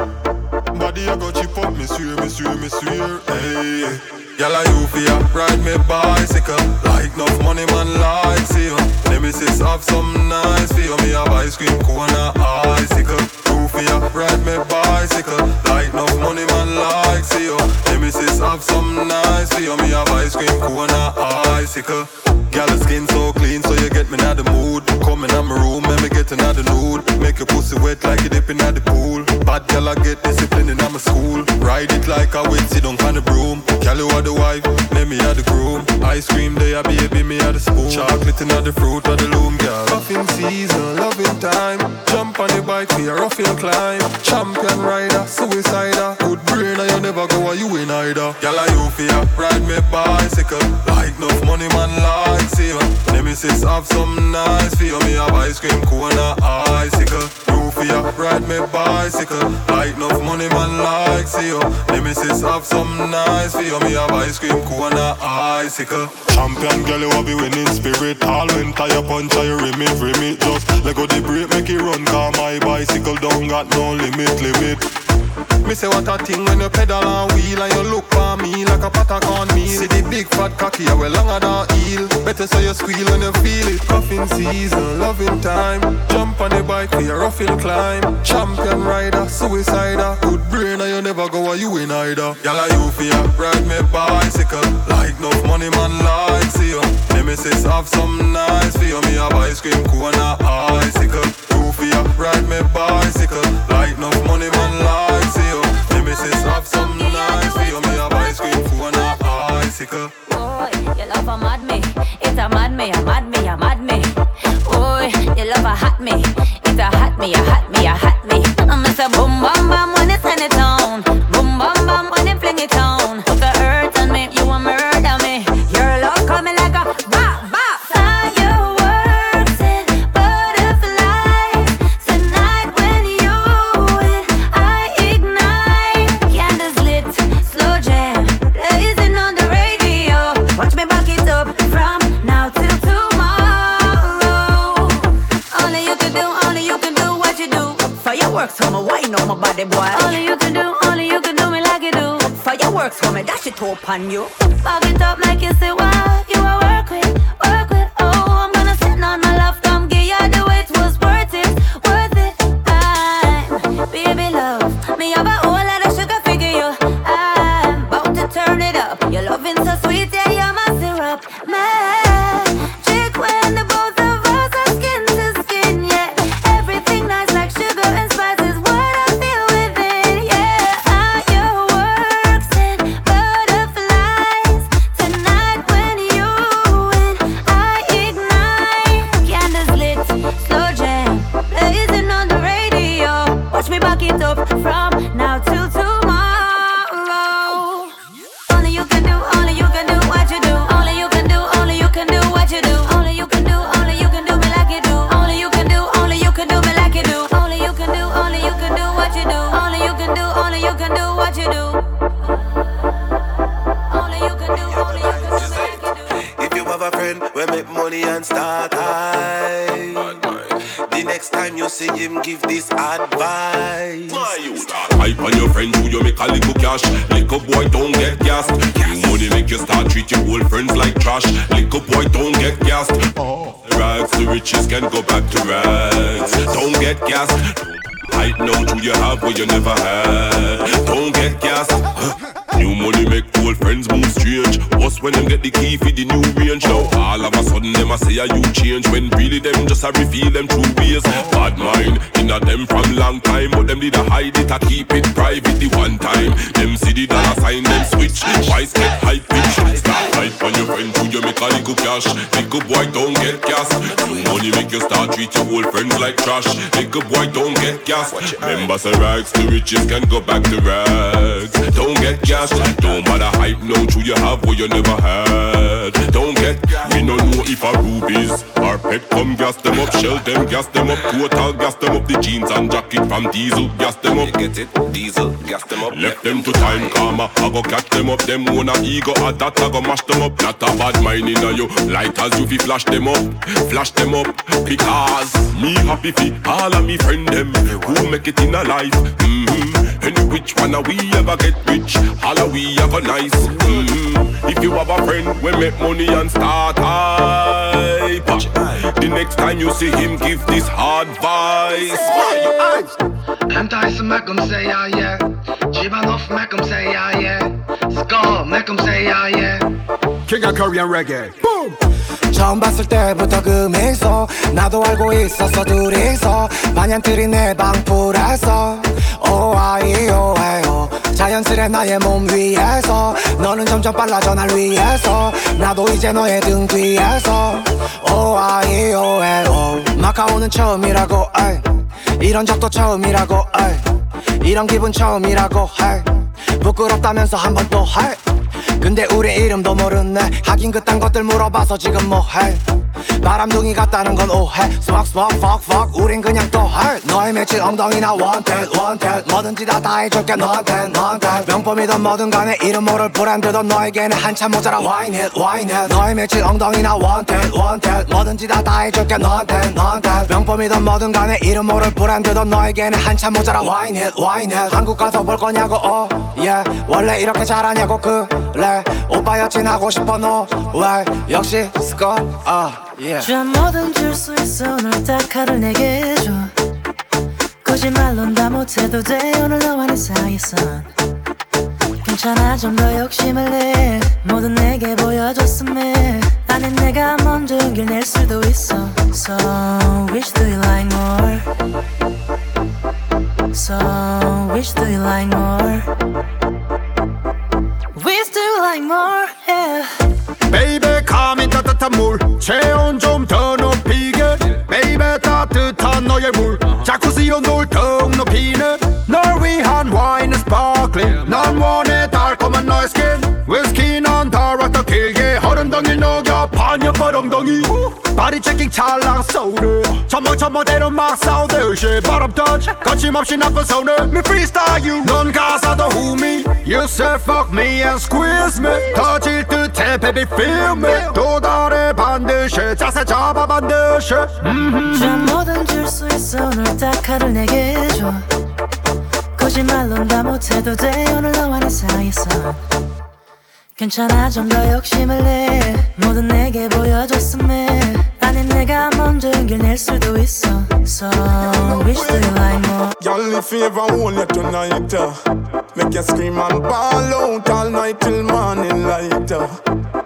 Body I go chip up, me swear, me swear, me swear. Hey, Yalla you fear, ride me bicycle. Like enough money man like see you. Nemesis have some nice for you. Me have ice cream cone and icicle. You fear, ride me bicycle. Like enough money man like see you. Nemesis have some nice for you. Me have ice cream cone and icicle. Girl, skin so clean, so you get me in the mood. Come in my room, and me get another nude. Make your pussy wet like you dipping at the pool. Bad girl, I get disciplined in my school. Ride it like a wet, sit on the broom. Girl, you are the wife, let me are the groom. Ice cream, they are baby, me are the spoon. Chocolate in the fruit of the loom, girl. Loving season, loving time. Jump on the bike, me a rough and climb. Champion rider, suicider. Good brain, you never go, you in either. Girl, are you fear? Ride me bicycle. Like enough money, man, like see you. Nemesis have some nice you. Me have ice cream and icicle. You fear? Ride me bicycle. Like enough money, man, like see you. Nemesis have some nice for you. Me have ice cream cone and icicle. Champion girl, you will be winning spirit. All when tire punch, you rim it, rim it. Just let go the brake, make it run. Cause my bicycle don't got no limit, limit. Me say what a thing when you pedal and wheel and you look for me like a patak on me. See the big fat cocky, I well longer than heel. Better so you squeal when you feel it. Coughing season, loving time. Jump on the bike for your rough hill climb. Champion rider, suicider. Good brain you never go where you in either. Yalla you fear, ride me bicycle. Like enough money man like you. Nemesis have some nice for you. Me have ice cream cone and icicle. You fear, ride me bicycle. Like enough money man like you. Nemesis have some nice for you. Me have ice cream cone and icicle. Love a mad me. It a mad me, a mad me, a mad me. Love a me. It a me, a me, a me. I'm a boom bam bam when it's it on. Boom bam bam when it fling it on. Up on you. Back it up like you say, trash. Little boy don't get gas. Remember say rags to riches can go back to rags. Don't get gas. Don't matter hype no true you have what you never had. Don't get. We no know if a rubies come gas them up, shell them gas them up, total gas them up. The jeans and jacket from diesel gas them up. You get it? Diesel gas them up. Left them to time karma. I go catch them up. Them own a ego at that I go mash them up. Not a bad mind in you. Light as you fi flash them up, flash them up. Because me happy fi all of me friend them who make it in a life. Mm-hmm. Any which one of we ever get rich, all of we ever nice. Mm-hmm. If you have a friend, we make money and start hype. The next time you see him, give this advice. Hem Tyson make 'em say yeah yeah Jibanov make 'em say yeah yeah Skull make 'em say yeah yeah King of Korean reggae. Boom. 처음 봤을 때부터 그 미소 나도 알고 있었어 둘이서 반얀들이 내 방풀에서 오아이오에오 자연스레 나의 몸 위에서 너는 점점 빨라져 날 위해서. 나도 이제 너의 등 뒤에서. 오아이오에오 마카오는 처음이라고 아이. 이런 적도 처음이라고 아이. 이런 기분 처음이라고 할 부끄럽다면서 한 번 또할 근데 우리 이름도 모르네. 하긴 그딴 것들 물어봐서 지금 뭐해? 바람둥이 같다는 건 오해. 스벅 스벅 fuck fuck 우린 그냥 또할. 너의 며칠 엉덩이나 wanted wanted 뭐든지 다 다 해줄게 너한테 너한테. 명품이든 뭐든 간에 이름 모를 브랜드도 너에게는 한참 모자라. Wine it wine it. 너의 며칠 엉덩이나 wanted wanted 뭐든지 다 다 해줄게 너한테 너한테. 명품이든 뭐든 간에 이름 모를 브랜드도 너에게는 한참 모자라. Wine it wine it. 한국 가서 볼 거냐고 oh yeah. 원래 이렇게 잘하냐고 그래 오빠여친 하고 싶어 너왜 역시 스컬 아 yeah 저 뭐든 줄 수 있어. 오늘 딱 하루 내게 줘. 거짓말론 다 못해도 돼. 오늘 너와 내 사이에선. 괜찮아 좀 더 욕심을 내. 모두 내게 보여줬음에 아니 내가 먼저 용기를 낼 수도 있어. So which do you like more? So which do you like more Do you like more yeah. 베이베 감이 따뜻한 물 체온 좀 더 높이게. 베이베 따뜻한 너의 물 온도를 더욱 높이네 널 위한 버렁덩이. 바디 체킹 찰랑 쏘네 첨벙첨벙대로 막 싸우듯이. 바람 터치 거침없이 나쁜 손을. Me freestyle you. 넌 가사도 후미 You say fuck me and squeeze me. 터질 듯해 baby feel me. 또 달에 반드시 자세 잡아 반드시. 저 뭐든 줄 수 있어. 오늘 딱 하루 내게 줘. 거짓말론 다 못해도 돼. 오늘 너와 내 사이에서 괜찮아 좀 더 욕심을 내. 모두 내게 보여줬음에 아니 내가 먼저 용기를 낼 수도 있어 So which do you like more Y'all if you ever hold you tonight uh, Make you scream and ball out all night till morning light uh.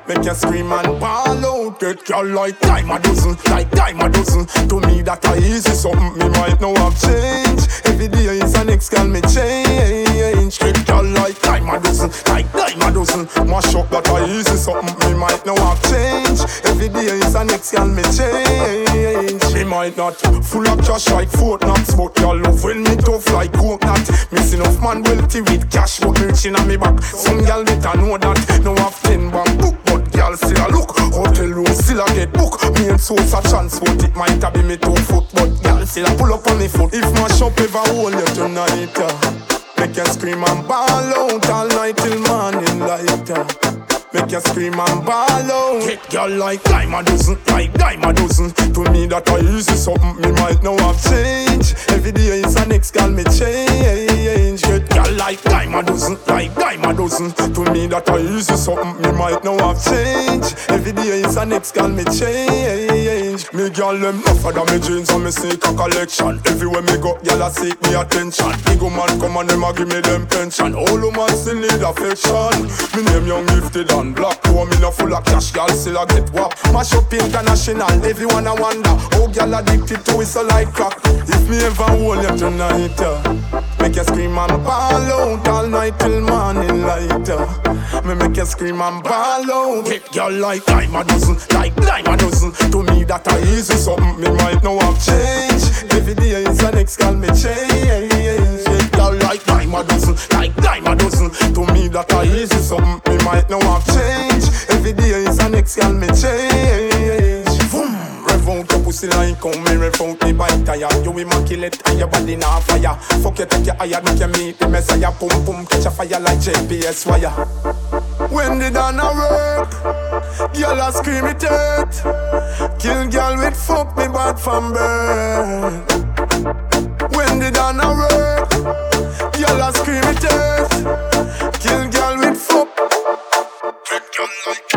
Make you scream and ball out Get y'all like dime a dozen, like dime a dozen To me that a easy something me might know have changed Every day is a next girl me change Get y'all like dime a dozen, like dime a dozen Mash up that a easy something me might know have changed Every day is a next girl me change. Me might not. Full up just like Fort Knox But y'all love when me tough like coconut. Missing enough man wealthy with cash But chin on me back. Some y'all better know that. No have ten one book But y'all still a look. Hotel room still a get book Me and source a transport It might a be me two foot But y'all still a pull up on me foot. If my shop ever hold you tonight uh, Make you scream and ball out All night till morning light uh. Make you scream and ball out Get girl like dime a dozen, like dime a dozen To me that a easy something me might know have changed Every day is a next girl me change Get girl like dime a dozen, like dime a dozen. To me that a easy something, me might know have change. Every day is a next girl me change. Me girl them tougher than me jeans and me sneaker collection. Everywhere me go, girl a seek me attention. Big man come and them a give me them pension. All woman still need affection. Me name young gifted and black. Poor me no full of cash, girl still a get wap. Mash up international, everyone a wonder. Oh, girl addicted to it so like crack. If me ever hold you tonight, uh, make you scream and ball out all night till morning light. Uh, me make you scream and ball out. Hit girl like dime a dozen, like dime a dozen. To me that a easy something, me might know I've change. Every day is an next call me change. Girl like dime a dozen, like dime a dozen. To me that a easy something, me might know have change. Every day is an next call me change. Boom. Rev out your pussy line, come me rev out me bike tire You immaculate and your body now fire Fuck you, take your higher, make you meet the messiah Pum pum, catch a fire like GPS wire When the done a work, girl a scream it out Kill girl with fuck me bad from birth When the done a work, a scream it out Kill girl with fuck You're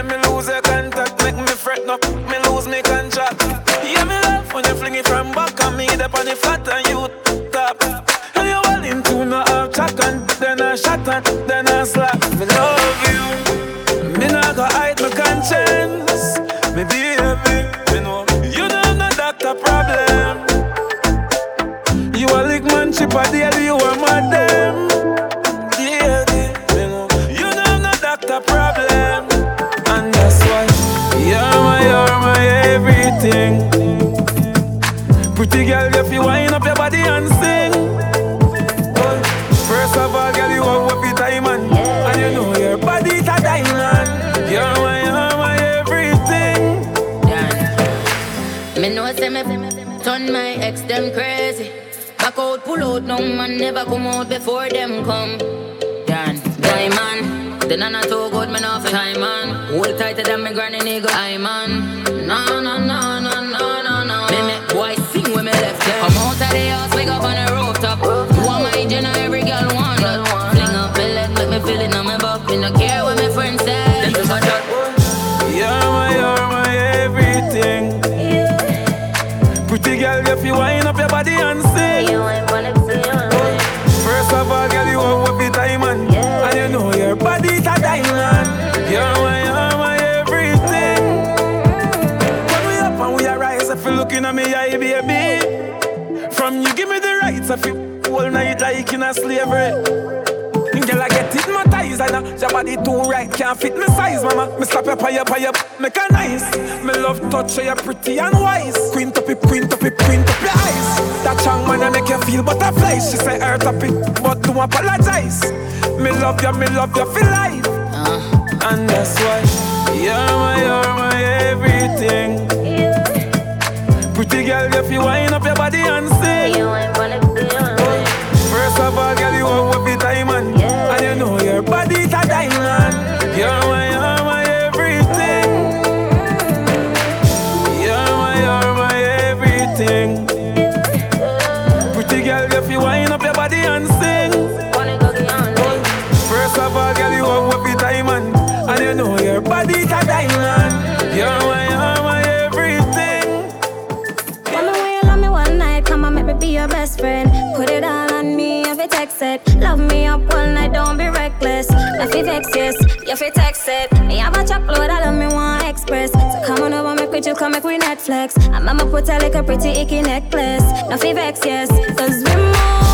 Just for the me lose your contact, make me fret up, me lose me contract. Yeah, me love when you fling it from back and me up on the flat and you top. And you all into no half chat and then I shot and then I slap. Me love you, me not go hide my conscience. Me baby, me know you know I'm not doctor problem. You a lick man chip a daily, you a madam. Pull man never come out before them come. Dan, diamond. The nana too good, me know for time man. Hold tighter than me granny nigga, I man. No, no, no, no, no, no, no. Me make boy sing when me left them. Come out of the house, wake up on the rooftop. You want my Jenna, every girl want that. Fling up my leg, make me feel it on my back. Me no care what my friends say. Them just a chat. You're my, you're my everything. Pretty girl, if you wind up your body and me the rights, I feel all night like in a slavery. Girl, I get hypnotized and uh, your body too right Can't fit me size, mama. Me slap your pie, pie, make a nice. Me love touch you, you're pretty and wise. Queen top it, queen top it, queen top your eyes. That chang man, I make you feel butterflies. She say earth up it, but don't apologize. Me love you, me love you for life. And that's why You're my, you're my everything. Pretty girl, if you wind up your body and sing Yes, you text it. Me have a chocolate, I love me one express. So come on over, make we chill, come make we Netflix. Mama put a like a pretty icky necklace. No fi vex, yes, cause we're moving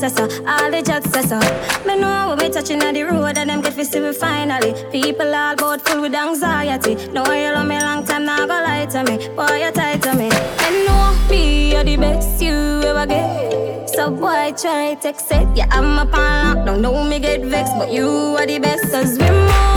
say all the so. Me know we touching on the road and them get to see me finally. People all about full with anxiety. Know you love me long time, now go lie to me. Boy, you tight to me. Me know me, you're the best you ever get. So boy, try take set. Yeah, I'm up on lock, don't know me get vexed, but you are the best. Cause we're moving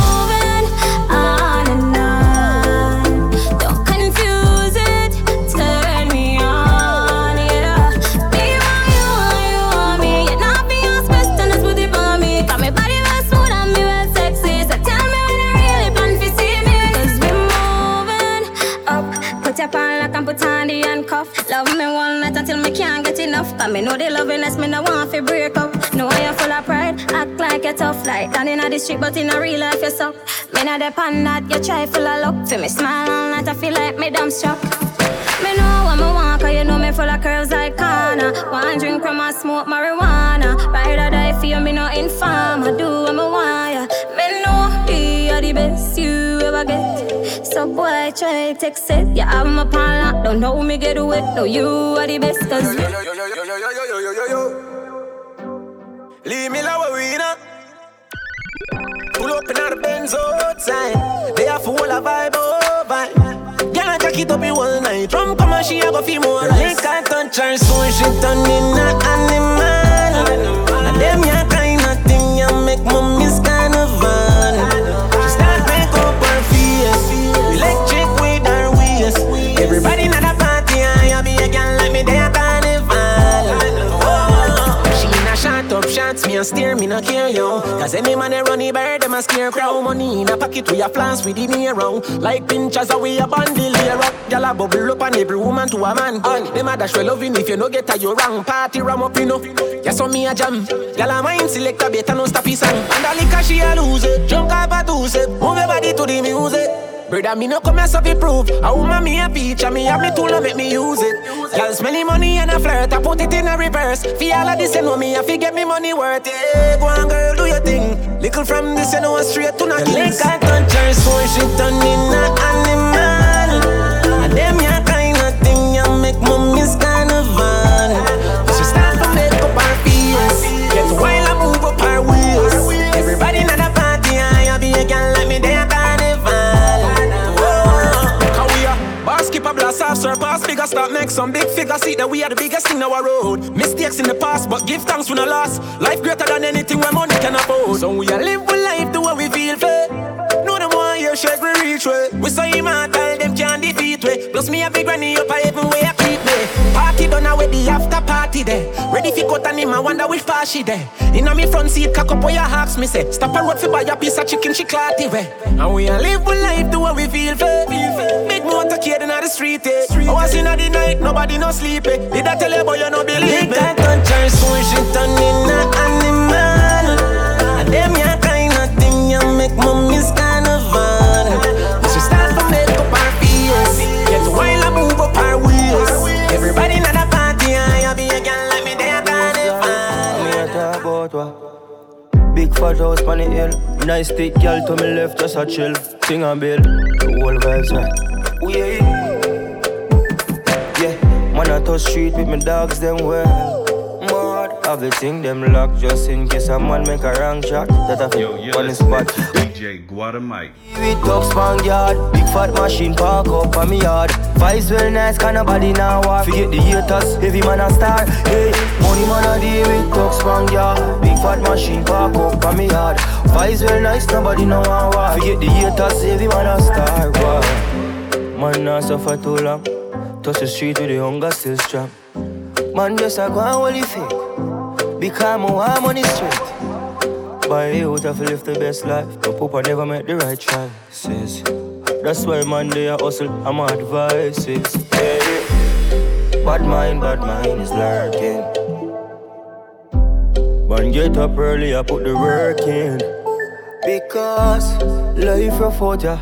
me know the us, me no want to break up. Know you're full of pride, act like you're tough. Like down in the street, but in a real life you suck. Me not depend that, you try full of luck. For me smile all night, I feel like me dumb struck. Me know what me want, cause you know me full of curves like Kana. One drink from I smoke marijuana. Ride or die for you, me no inform. I do what me want, you ever get. So boy, try take it. Yeah, I'm a pan lock, don't know me get wet. No, you are the best, cause Yo, yo, yo, yo, yo, yo, yo, yo, yo, yo. Leave me low, we know. Pull up in our Benz outside. They are full of vibe, oh vibe. Girl, I jack it up in one night. Rum come and she a go feel more nice. Liquor touch her, so she turn in a animal. And them ya kind of thing ya make me up shots, me a steer, me no care yo. Cause any man a run the bird, them a scare crow. Money in a pocket, we a flans with the near round. Like pinchers, a we a bundle here up. Gyal a bubble up on every woman to a man. And them a dash well loving if you no get a you wrong. Party ram up, you know. Yes, so me a jam. Gyal a mind select a better no stop his song. And the liquor she a lose it. Drunk up a two sip. Move your body to the music. Brother, me no come here so fi prove. A woman me a and me have me tool and make me use it. Girl smelly money and a flirt, I put it in a reverse. Fi all of this, you know me, I fi get me money worth. Yeah, go on, girl, do your thing. Little from this, you know, straight to the kings. Like I touch her, so she turn in a animal. Bigger start make some big figure. See that we are the biggest thing our road. Mistakes in the past, but give thanks for no loss. Life greater than anything where money can afford. So we are live with life the way we feel fair. No them want hear shake we reach way. We so immortal, them can't defeat we. Plus me a big granny up a heaven way done away the after party there. Ready fi cut and him, I wonder which part she there. Inna me front seat, cock up where your hawks me say. Stop a road fi buy a piece of chicken, she clatty way. And we a live with life the way we feel fair. Big motorcade inna the street eh. I was inna the night, nobody no sleep eh. Did I tell you boy you no believe me? Can't touch her, so she turn in a animal. Them ya kind of thing ya make mommy's fat house on the hill. Nice thick girl to me left, just a chill. Sing and bill. The whole vibes right. Oh yeah. Yeah, man I touch street with me dogs them well. Mad, have the thing them locked just in case a man make a wrong shot. That I feel on the spot. DJ. We talk span yard, big fat machine park up on me yard. Vibes well nice, can nobody now war. Forget the haters, heavy man a star. Hey, money man a deal with talk span yard, big fat machine park up on me yard. Vibes well nice, nobody now war. Forget the haters, heavy man a star. Man not suffer too long. Touch the street with the hunger still strong. Man just a go and hold it fake. Because I want money straight. Buy youth have to live the best life. No papa never make the right choices. That's why man they a hustle. I'm advices. Yeah. Bad mind, bad mind is lurking. Man get up early, I put the work in. Because life out ya.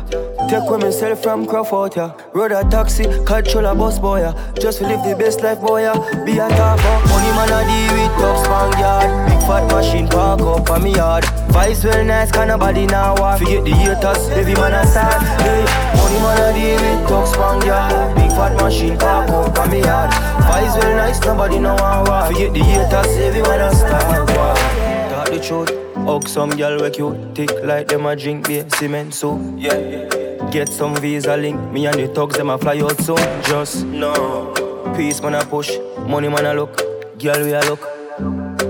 Take with myself from Crawford ya. Road a taxi, control a bus boy ya. Just to live the best life boy ya. Be a top money man a deal with top span yard. Big fat machine park up on me yard. Vibes well nice, can nobody now war. Forget the haters, heavy man a star. Hey, money man a deal with top span yard. Big fat machine park up on me yard. Vibes well nice, nobody now war. Forget the haters, heavy man a. War. Talk the truth. Hug some girl we cute, thick like them a drink beer, cement so yeah. Get some visa link, me and the thugs them a fly out soon. Just no peace man a push, money man a look, girl we a look.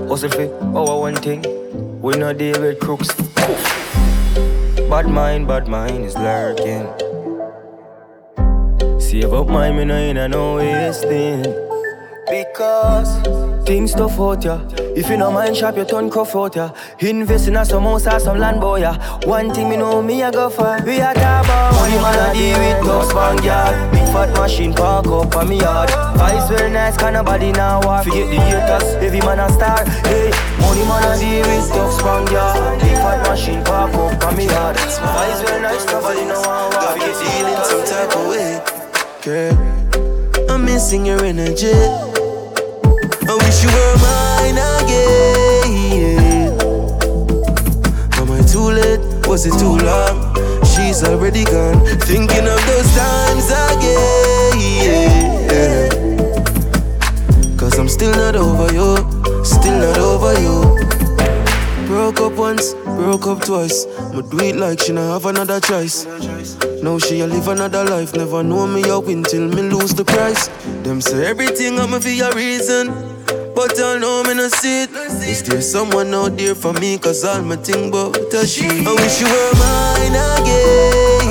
Hustle fi our one thing, we no deal with crooks. Bad mind, bad mind is lurking. Save up my me no a no wasting. Because things tough out ya. If you no mind shop, you turn cuff out ya. Invest in a some house or some land boy ya. One thing me know me a go for. We a talk about money man a deal with dust bang yard. Big fat machine park up on me yard. Vibes very nice, can nobody now war. Forget the haters, heavy man a star. Hey, money man a deal with dust bang yard. Big fat machine park up on me yard. Vibes very nice, nobody now war. Forget the Feeling some type of way, girl. I'm missing your energy. I wish you were mine again. Am I too late? Was it too long? She's already gone. Thinking of those times again. Cause I'm still not over you. Still not over. Broke up once, broke up twice. But do it like she not have another choice. Now she a live another life. Never know me a win till me lose the price. Them say everything I'm for a reason. But I know me not see it. Is there someone out there for me? Cause all my think about a she. I wish you were mine again.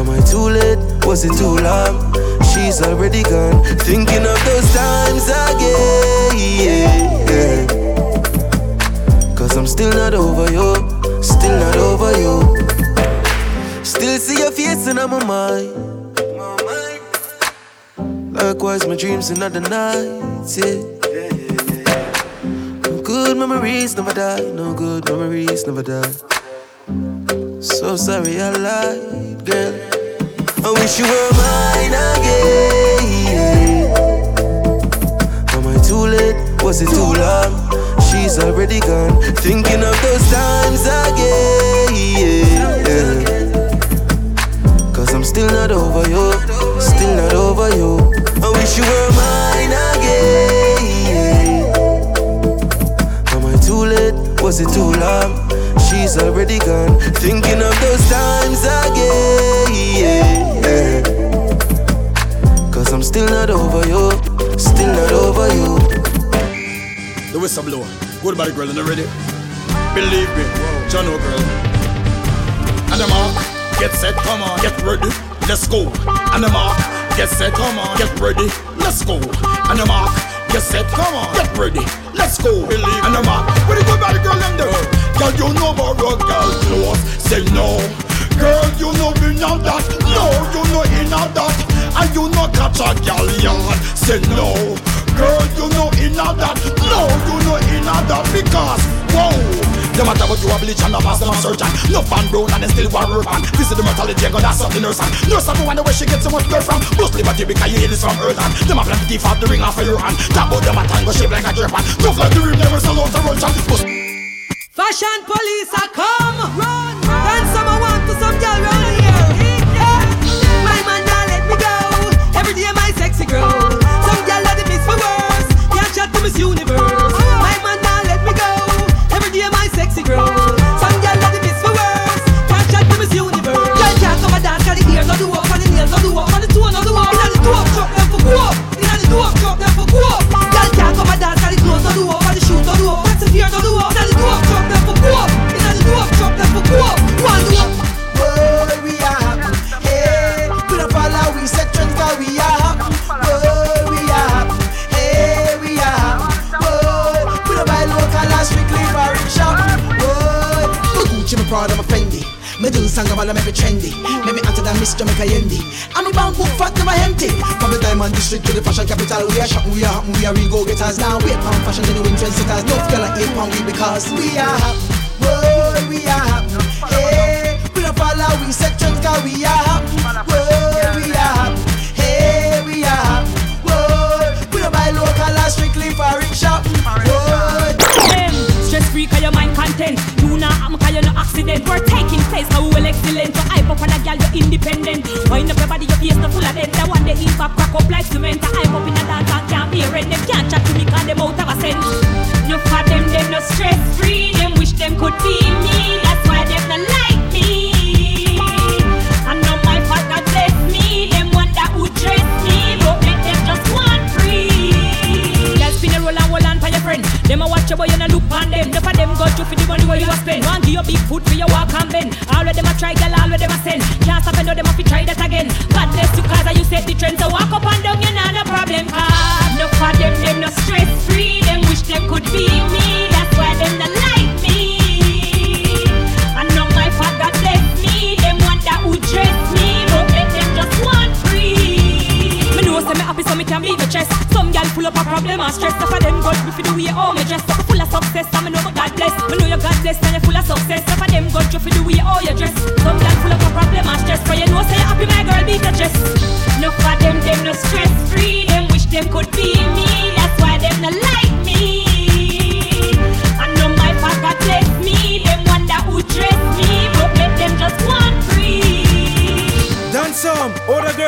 Am I too late? Was it too long? She's already gone. Thinking of those times again. Cause I'm still not over you. Still not over you. Still see your face in my mind. Likewise, my dreams in other nights, Yeah. Good memories never die. No good memories never die. So sorry I lied, girl. I wish you were mine again. Am I too late? Was it too long? She's already gone. Thinking of those times again. Cause I'm still not over you. Still not over you. I wish you were mine again. Am I too late? Was it too long? She's already gone. Thinking of those times again. Cause I'm still not over you. Still not over you. The whistle. Good body girl, you ready? Believe me, John girl. And the mark, get set, come on, get ready, let's go. And the mark, get set, come on, get ready, let's go. And the mark, get set, come on, get ready, let's go. Believe and the mark, where the good body girl them there? Girl, you know about rock, girl, close. Say no. Girl, you know me not that. No, you know in that. And you know catch a girl yard. Say no. Girl, you know in that. No, you know in that because whoa. No matter what you a bleach and a master and surgeon No fan brown and they still want on This is the mortality and that's something nurse on Nurse on the one where she gets so much blood from Most liberty because you hear this from earth and Them a plan to thief the ring off of your hand Talk about them a tango shape like a man Tough like the rim never sell out the Bust Fashion police are come run. About make me trendy. Make me answer that Miss Jamaica Yendi. Me bank book fat never empty. From the diamond district to the fashion capital, we are shopping, we are happy, we are real go getters now. We pound fashion, genuine trendsetters. No girl like eight pound we because we are happy. Boy, we are happy. Hey, we don't follow, we set trends, cause we are happy. No accident. We're taking place. How well excellent. You hype up on a girl you're independent. Wind up your body your face no full of them The one they eat up crack up like cement. I up in a dance and can't be rent Them can't chat to me cause them out of a sense. No for them them no stress free Them wish them could be me. That's why them no like me. I know my fault bless me. Them wonder who dress me. But make them just want free. Girl spin a roll and hold on for your friend. Them a watch you but you no look on them. Enough of them go to for the money where you a spend One give you big foot for your walk and bend. All of them a try girl, all of them a send. Can't stop and know them a fi try that again. Bless you cause you set the trend. So walk up and down you not no problem Cause enough of them, them no stress free Them wish them could be me full up a problem and stress of them got me for the how me dress Full of success. Me know my God bless. Me know you God bless and you full of success. Of them got you for the way how you dress. Some gal full up a problem and stress. So you know say you happy my girl beat the chest Enough of them them no stress. Free Them wish them could be me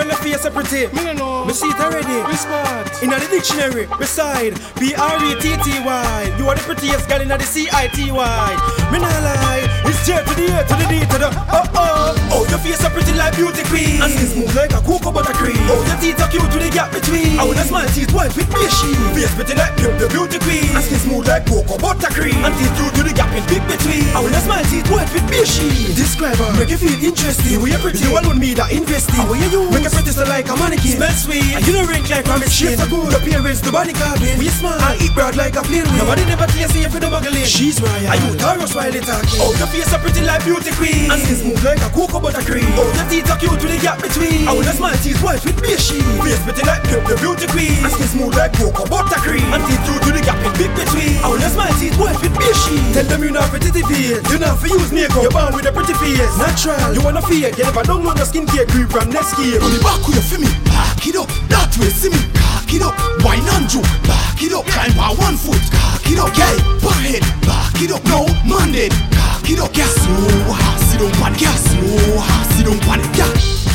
girl the face a pretty. Me no know. Me see it already. Respect. In the dictionary, beside B R E T T Y. You are the prettiest girl in the C I T Y. Me nah lie, it's J to the A to the D to the oh oh. Oh, your face a pretty like beauty queen. And skin smooth like a cocoa butter cream. Oh, your teeth are cute to the gap between. I wanna smile teeth white with me she. Face pretty like the beauty queen. And skin smooth like cocoa butter cream. And teeth cute to the gap in big between. I wanna smile teeth white with me she. Describe her, make you feel interesting. Way you pretty, you alone me that investing. How you use? Make you pretty so like a mannequin. Smell sweet, and you don't rank like ramen skin. so good, appearance the body cabin. We smile, I eat bread like a plain plane. Nobody never clear see for the muggling. She's royal. Are you Taurus while they talking? Oh, your face so pretty like beauty queen. And skin smooth like a cocoa butter cream. cream. Oh, your teeth are cute with the gap between. I wanna smile teeth white with beer sheet. Face pretty like Pip, the beauty queen. And skin smooth like cocoa buttercream. And teeth cute with the gap in big between. I wanna smile teeth white with beer sheet. Tell them you're not pretty face. You not for use makeup. You're born with a pretty face. Natural. You wanna fake. You never don't know the skincare cream from next year. On back with your me, back it up. That way, see me, back it up. Wine and juke, back it up. Climb by one foot, back it up. Yeah, back head, back it up. No, mandate, back it up. Yeah, slow, sit on pan, yeah, slow, sit on pan, yeah.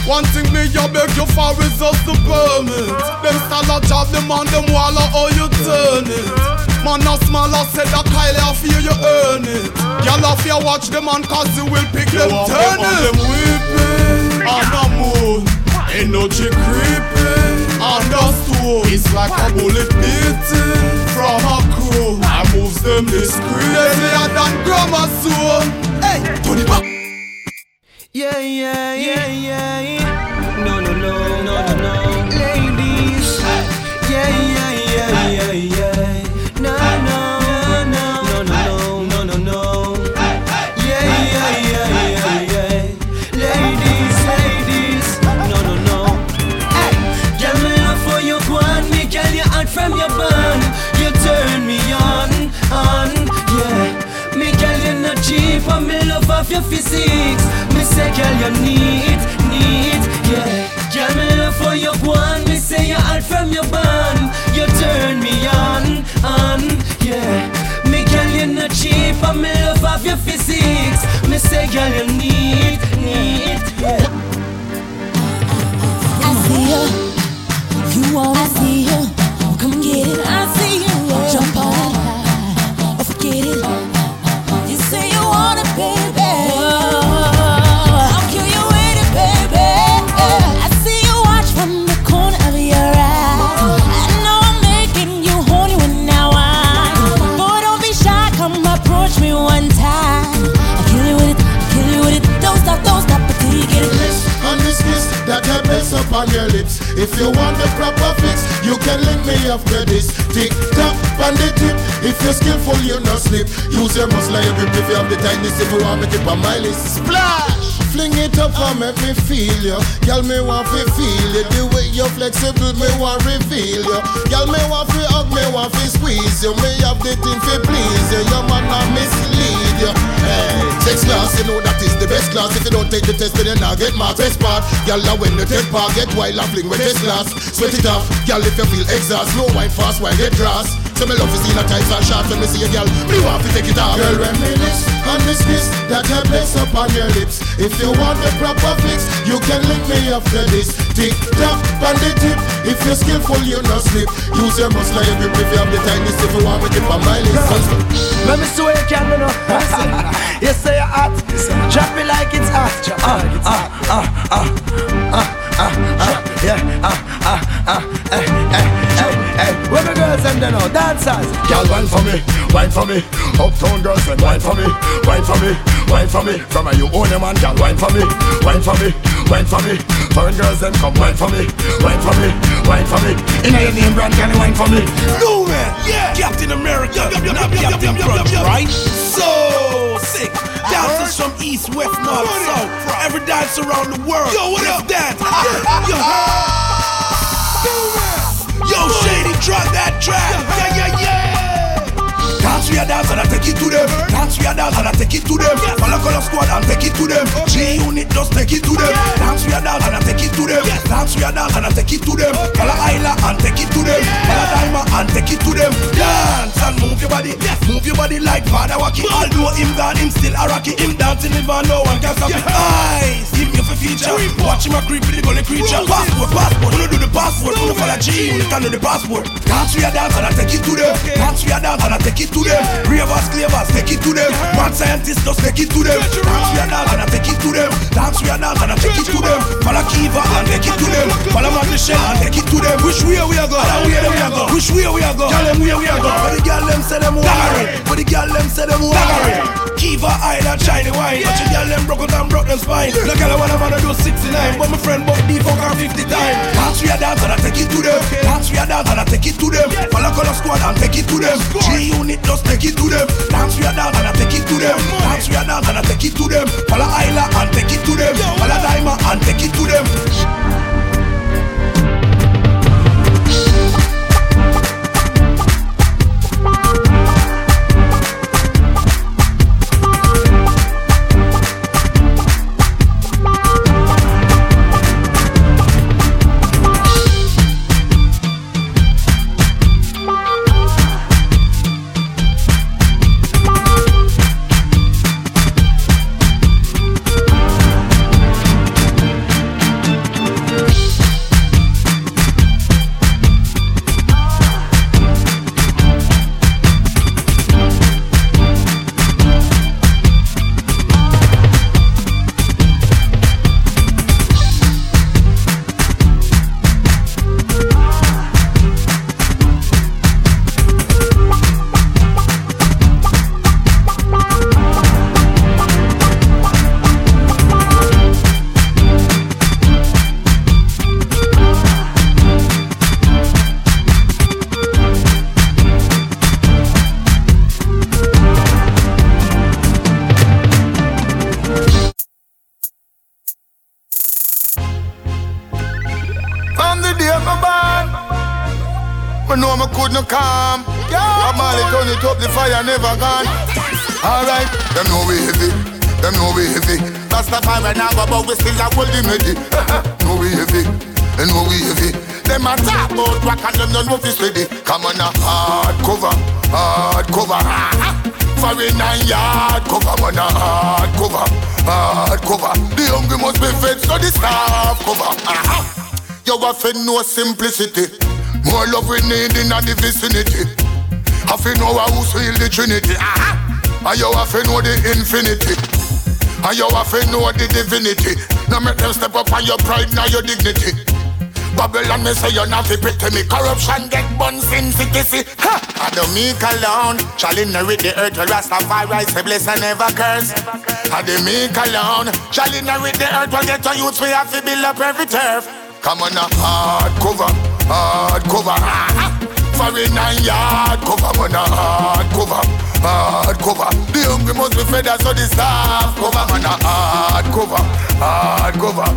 One thing me you beg you for is just the permit Them style of job, them on them wall or how you turn it Man a small I said that Kylie I fear you earn it Y'all off you watch them on cause you will pick them turn it them weeping on the moon Energy creeping. The It's like a bullet beating from a crew. I moves them discreet. Deadlier than grammar soon Hey, Tony back Yeah, yeah, yeah, yeah. Cheap, and me love of your physiques. Me say, girl, you need, need, yeah. Girl, me love for you, go on. Me say you out from your band. You turn me on, on, yeah. Me girl, you not cheap, and me love of your physiques. Me say, girl, you need, need, yeah. I see you. You wanna see you. Up on your lips If you want the proper fix You can link me after this Tick tock on the tip. If you're skillful you no slip. Use your muscle your grip. If you have the tightness If you want me keep on my list. Splash! Fling it up and make me feel you. Girl me want to feel you. The way you're flexible me want reveal you. Girl me want to hug me want to squeeze you. Me have the thing to please you. Your man a mislead you. Hey, sex class you know that is the best class. If you don't take the test then you not get marked best part. Girl when you take part get wild and fling with this glass Sweat it off, girl if you feel exhaust No wine fast while get grass. So me love to see the tights and short when me see a girl. Me want to take it off. Girl reminisce on this kiss That I place upon your lips. If you want the proper fix You can lick me after this. Tick tock on the tip. If you're skillful you no slip. Use your muscle and grip If you have the tightness If you want me keep on my list Let me see where you can, you know. you say you're hot, drop it like it's hot. Uh, uh, uh, uh, uh, uh, ah, yeah, ah, ah, ah, eh, eh. Girls and they know dancers. Girl, wine for me, wine for me. Uptown girls and wine for me, wine for me, wine for me. From a you own a man, girl, wine for me, wine for me, wine for me. Foreign girls them come wine for me, wine for me, wine for me. In your name brand, can you wine for me? No man, yeah, Captain America, not Captain Crunch, right? So sick. Dancers from east, west, north, south. Every dance around the world. Yo, what up? Dance. Yo, Yo, Shady, drop that track. Yeah, yeah, yeah. Dance we a dance and I take it to them. Dance we a dance and I take it to them. Follow color squad and take it to them. G unit just take it to them. Dance we a dance and I take it to them. Dance we a dance and I take it to them. Follow Isla and take it to them. Follow Diamond and take it to them. Dance and move your body. Move your body like Father Waki. Although him gone, him still a rocky. Him dancing even no one can stop him. Eyes, here for feature. Watch him a creep with the gully creature. Passport, passport. Wanna do the passport. Wanna follow G unit and do the passport. Dance we a dance and I take it to them. Dance we a dance and I take it to them. Ravers, clavers, take it to them. Mad scientists just take it to them. Dance we a dance and I take it to them. Dance we a dance and I take it to them. Follow Kiva and take it to them. Follow Matt Michelle and take it to them. Which way we a go? Where we a go? Which way we a go? Tell them where we a go. But the girl them say them waggery. But the girl them say them waggery. Kiva Island, shiny wine. But the girl them broke out and broke them spine. The girl I wanna wanna do 69, but my friend bought the fuck her 50 times. We a dance and I take it to them. We a dance and I take it to them. Follow color squad and take it to them. G unit just take it to them. Dance a dance and I take it to them. Dance a dance and I take it to them. Follow Isla and take it to them. Follow day simplicity. More love we need in the vicinity. Have to know to heal the Trinity. Uh-huh. And you have to know the infinity. And you have to know the divinity. Now make them step up on your pride, now your dignity. Babylon, me say you're not to me. Corruption get buns in city. Ha! I don't meek alone. Shall inherit the earth. Rastafari say bless and never curse. I don't meek alone. Shall inherit the earth. We'll get to youth. We have to build up every turf. Come on, a hard cover, hard cover. For a nine yard cover, man, a hard cover, hard cover. The hungry must be fed, so the staff cover, man, a hard cover, hard cover.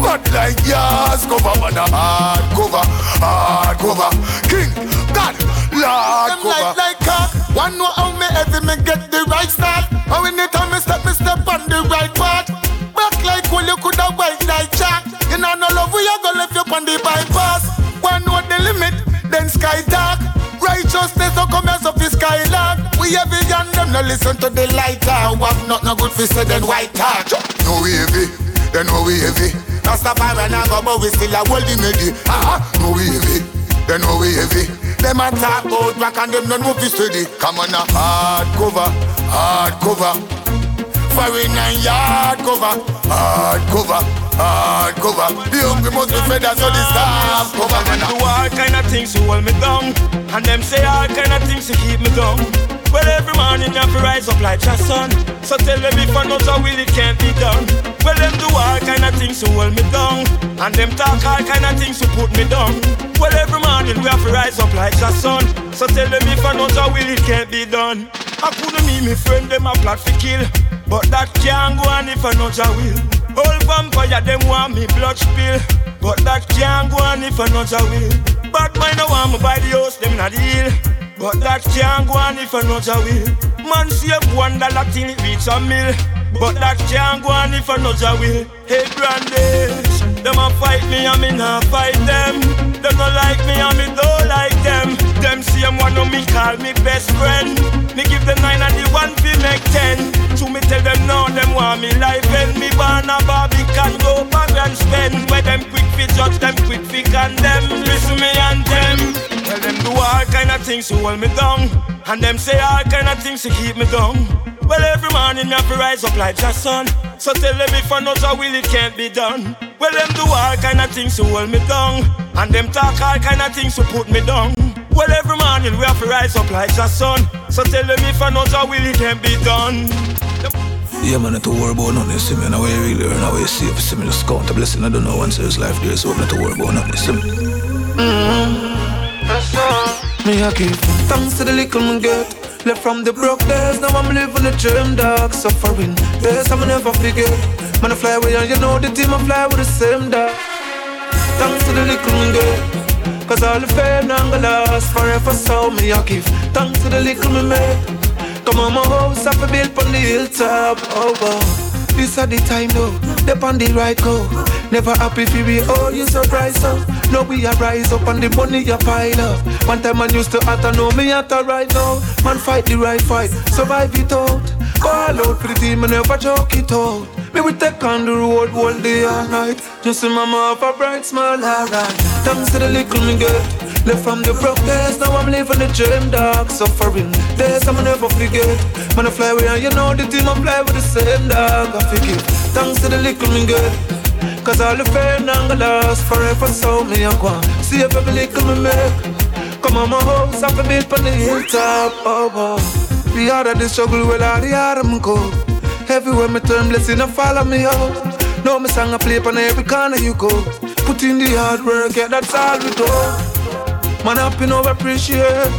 But like yours, cover man a hard cover, hard cover. King, God, Lord cover. like like cock. One know how me heavy me get the right start. How in the time me step me step on the right path. Back like when you coulda white like chalk. You know no love we a go left you on the bypass. One know the limit, then sky dark. Righteousness don't come as of the skylark. We have young them no listen to the light. I have not no good for say then white talk. No we heavy, then no we heavy. Rastafari now go but we still a hold the medi Ah, no we heavy, they know we heavy Them a talk about rock and them no fi steady Come on a hard cover, hard cover For a yard cover, hard cover Hard cover, the hungry must be fed so the staff cover And do all kind of things to hold me down And them say all kind of things to keep me down well, every morning you have to rise up like your sun. So tell them if I not a will, it can't be done. Well, them do all kind of things to hold me down. And them talk all kind of things to put me down. Well, every morning we have to rise up like your sun. So tell them if I not a will, it can't be done. I couldn't meet me friend, them a plot for kill. But that can't go on if I not a will. All vampire, them want me blood spill. But that can't go on if I not a will. Bad mind, I want me by the house, them not deal. But that can't go on if I not a will. Man save one dollar till it reach a mill. But that can't go on if I not a will. Hey Brandish, them a fight me and me not fight them. Them not like me and me don't like them. Them same one of me call me best friend. Me give them nine and the one fi make ten. To me tell them no, them want me life end. Me born a Barbie can go back and spend. Where them quick fi judge, them quick fi condemn. Listen me and them. Tell them do all kind of things to hold me down. And them say all kind of things to keep me down. Well, every morning me have to rise up like the sun. So tell them if I not a will, it can't be done. Well, them do all kind of things to hold me down. And them talk all kind of things to put me down. Well, every morning we have to rise up like the sun. So tell them if I not a will, it can't be done. Yeah, man, not to worry about nothing, see me, now we really learn, now we see if see me just count a blessing, I don't know once there's life there, so I'm not to worry about nothing, see me. Mm-hmm. Me I give thanks to the little me get Left from the broke days, now I'm living the dream dark Suffering, yes, I'ma never forget. Man I fly away and you know the team I fly with the same dog. Thanks to the little me get Cause all the fame gonna last forever So me I give thanks to the little me make Come on my house I built on the hilltop Oh wow. This are the time though, step on the right go. Never happy if we all you surprise up. No, we a rise up and the money a pile up. One time man used to and know me at right now. Man fight the right fight, survive it out. Call out for the team and never joke it out. Me we take on the road all day all night. Just see mama have a bright smile, alright. Thanks to the little me get. Left from the days, now I'm living the dream, dog. Suffering days, I'ma never forget. When I fly away, and you know the team I fly with the same dog. I forgive. Thanks to the little me good. Cause all the fame not gonna last forever, so me I go See if every little me make. Come on, my house, I feel built on the hilltop. Oh, oh. The harder the struggle, well, all the harder me go. Everywhere me turn, blessing, I follow me out. Know me song I play on every corner you go. Put in the hard work, yeah, that's all we do. Man you know, appreciate.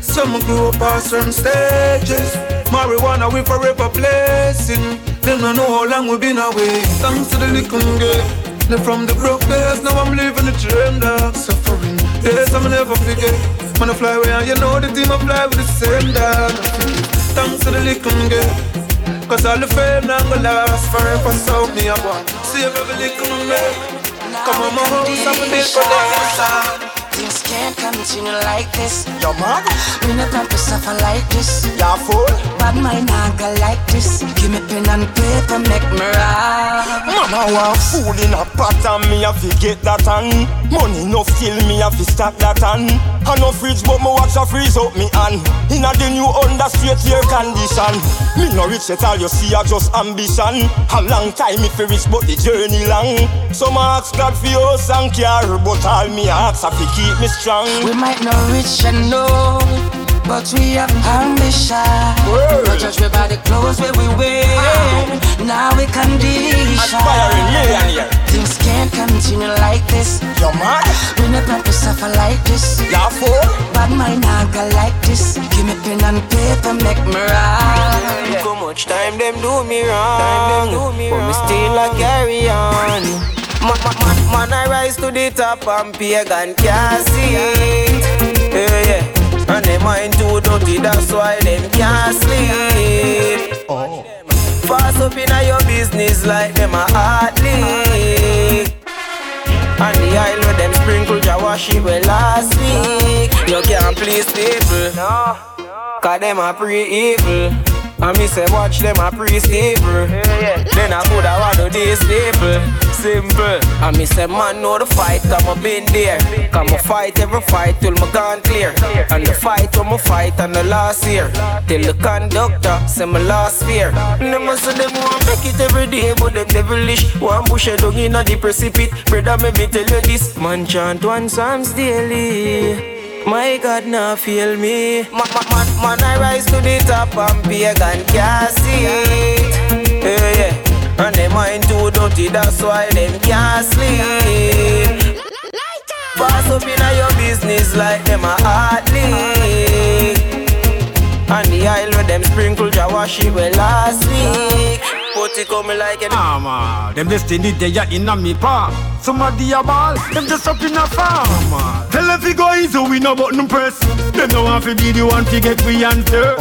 Some grew up on certain stages. Marijuana, we forever blessing. Them don't know how long we been away. Thanks to the little girl. From the broke days, now I'm living the dream, dog. Suffering days, I'ma never forget. Man, I fly away, and you know the team I fly with the same dog. Thanks to the little girl. Cause all the fame not gonna last forever, so me I want Save every little man Come on my house, I'm a big for Things can't continue like this. You're mad? Me not plan to suffer like this. You're fool. Bad mind not go like this. Give me pen and paper, make me rap. Mama, I want fool in a and me have to get that on. Money no skill, me have to stack that. I no fridge, but me watch a freeze up me hand. Inna the new under straight air condition. Me no rich at all, you see, I just ambition. A long time if you rich, but the journey long. Some ask God for your and care, but all me ask I fi keep me strong. We might not rich and know, but we have ambition. Don't judge me by the clothes where we wear. Now we condition. Millionaire. Things can't continue like this. You're mad? We not plan to suffer like this. You're fool. Bad mind not go like this. Give me pen and paper, make me rap. Look how much time them do me wrong, but me still a carry on. Man, man, man, man, I rise to the top and pagan can't see it. Yeah, yeah. And they mind too dirty, that's why them can't sleep. Oh. Fast up in your business like them a athlete. And the aisle where them sprinkle ya wash well last week. You can't please people, no. Cause them a pre-evil. And me say watch them a pre-stable Then I coulda want to this staple Simple. And me say man know the fight Come I been there. Come I fight every fight till my gone clear. And the fight when me fight and the last year. Till the conductor say my last fear. Them a say them want make it every day But them devilish. One bush a down in a the precipice Brother me me tell you this. Man chant one psalms daily my God, now feel me. Man, man, man, I rise to the top and pagan can't see it. Yeah, yeah. And they mind too dirty, that's why them can't sleep. Pass up in your business like them a athlete. And the aisle where them sprinkle ya wash it well last week. Put it coming like an Ah man, them destiny they are in a me palm. Somebody a ball, them just up in a farm. man. Tell them fi go easy, we no button press. Them no want fi be the one fi get we answer.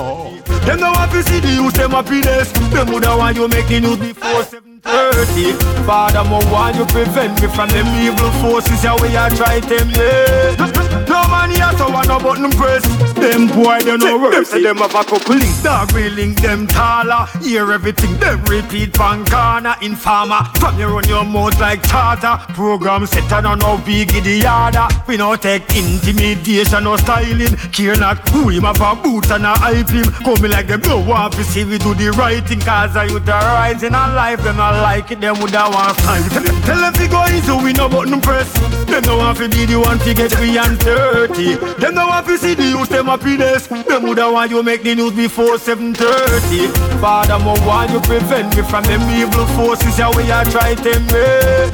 Them no want fi see the use them happiness. Them woulda want you make the news before seven thirty. Father, mo want you prevent me from them evil forces. Yeah, we are try them yeah. Man here so want no button press. Them boy they no worse. Them, them have a couple links, dog we link them taller. Hear everything them repeat pan corner informer. From you run your mouth like charter. Program set on no big the. We no take intimidation or styling. Care not who him have a boot and a hype him. Come me like them no want to see we do the right thing. Cause I youth are rising on life. Them not like it. Them woulda want fight. Tell them fi go easy we no button press. Them no want to be the one to get we and dirty. Them no want to see the youth them happiness. Them woulda want you make the news before 7:30. Father, mo want you prevent me from them evil forces. Yeah, we are try them way.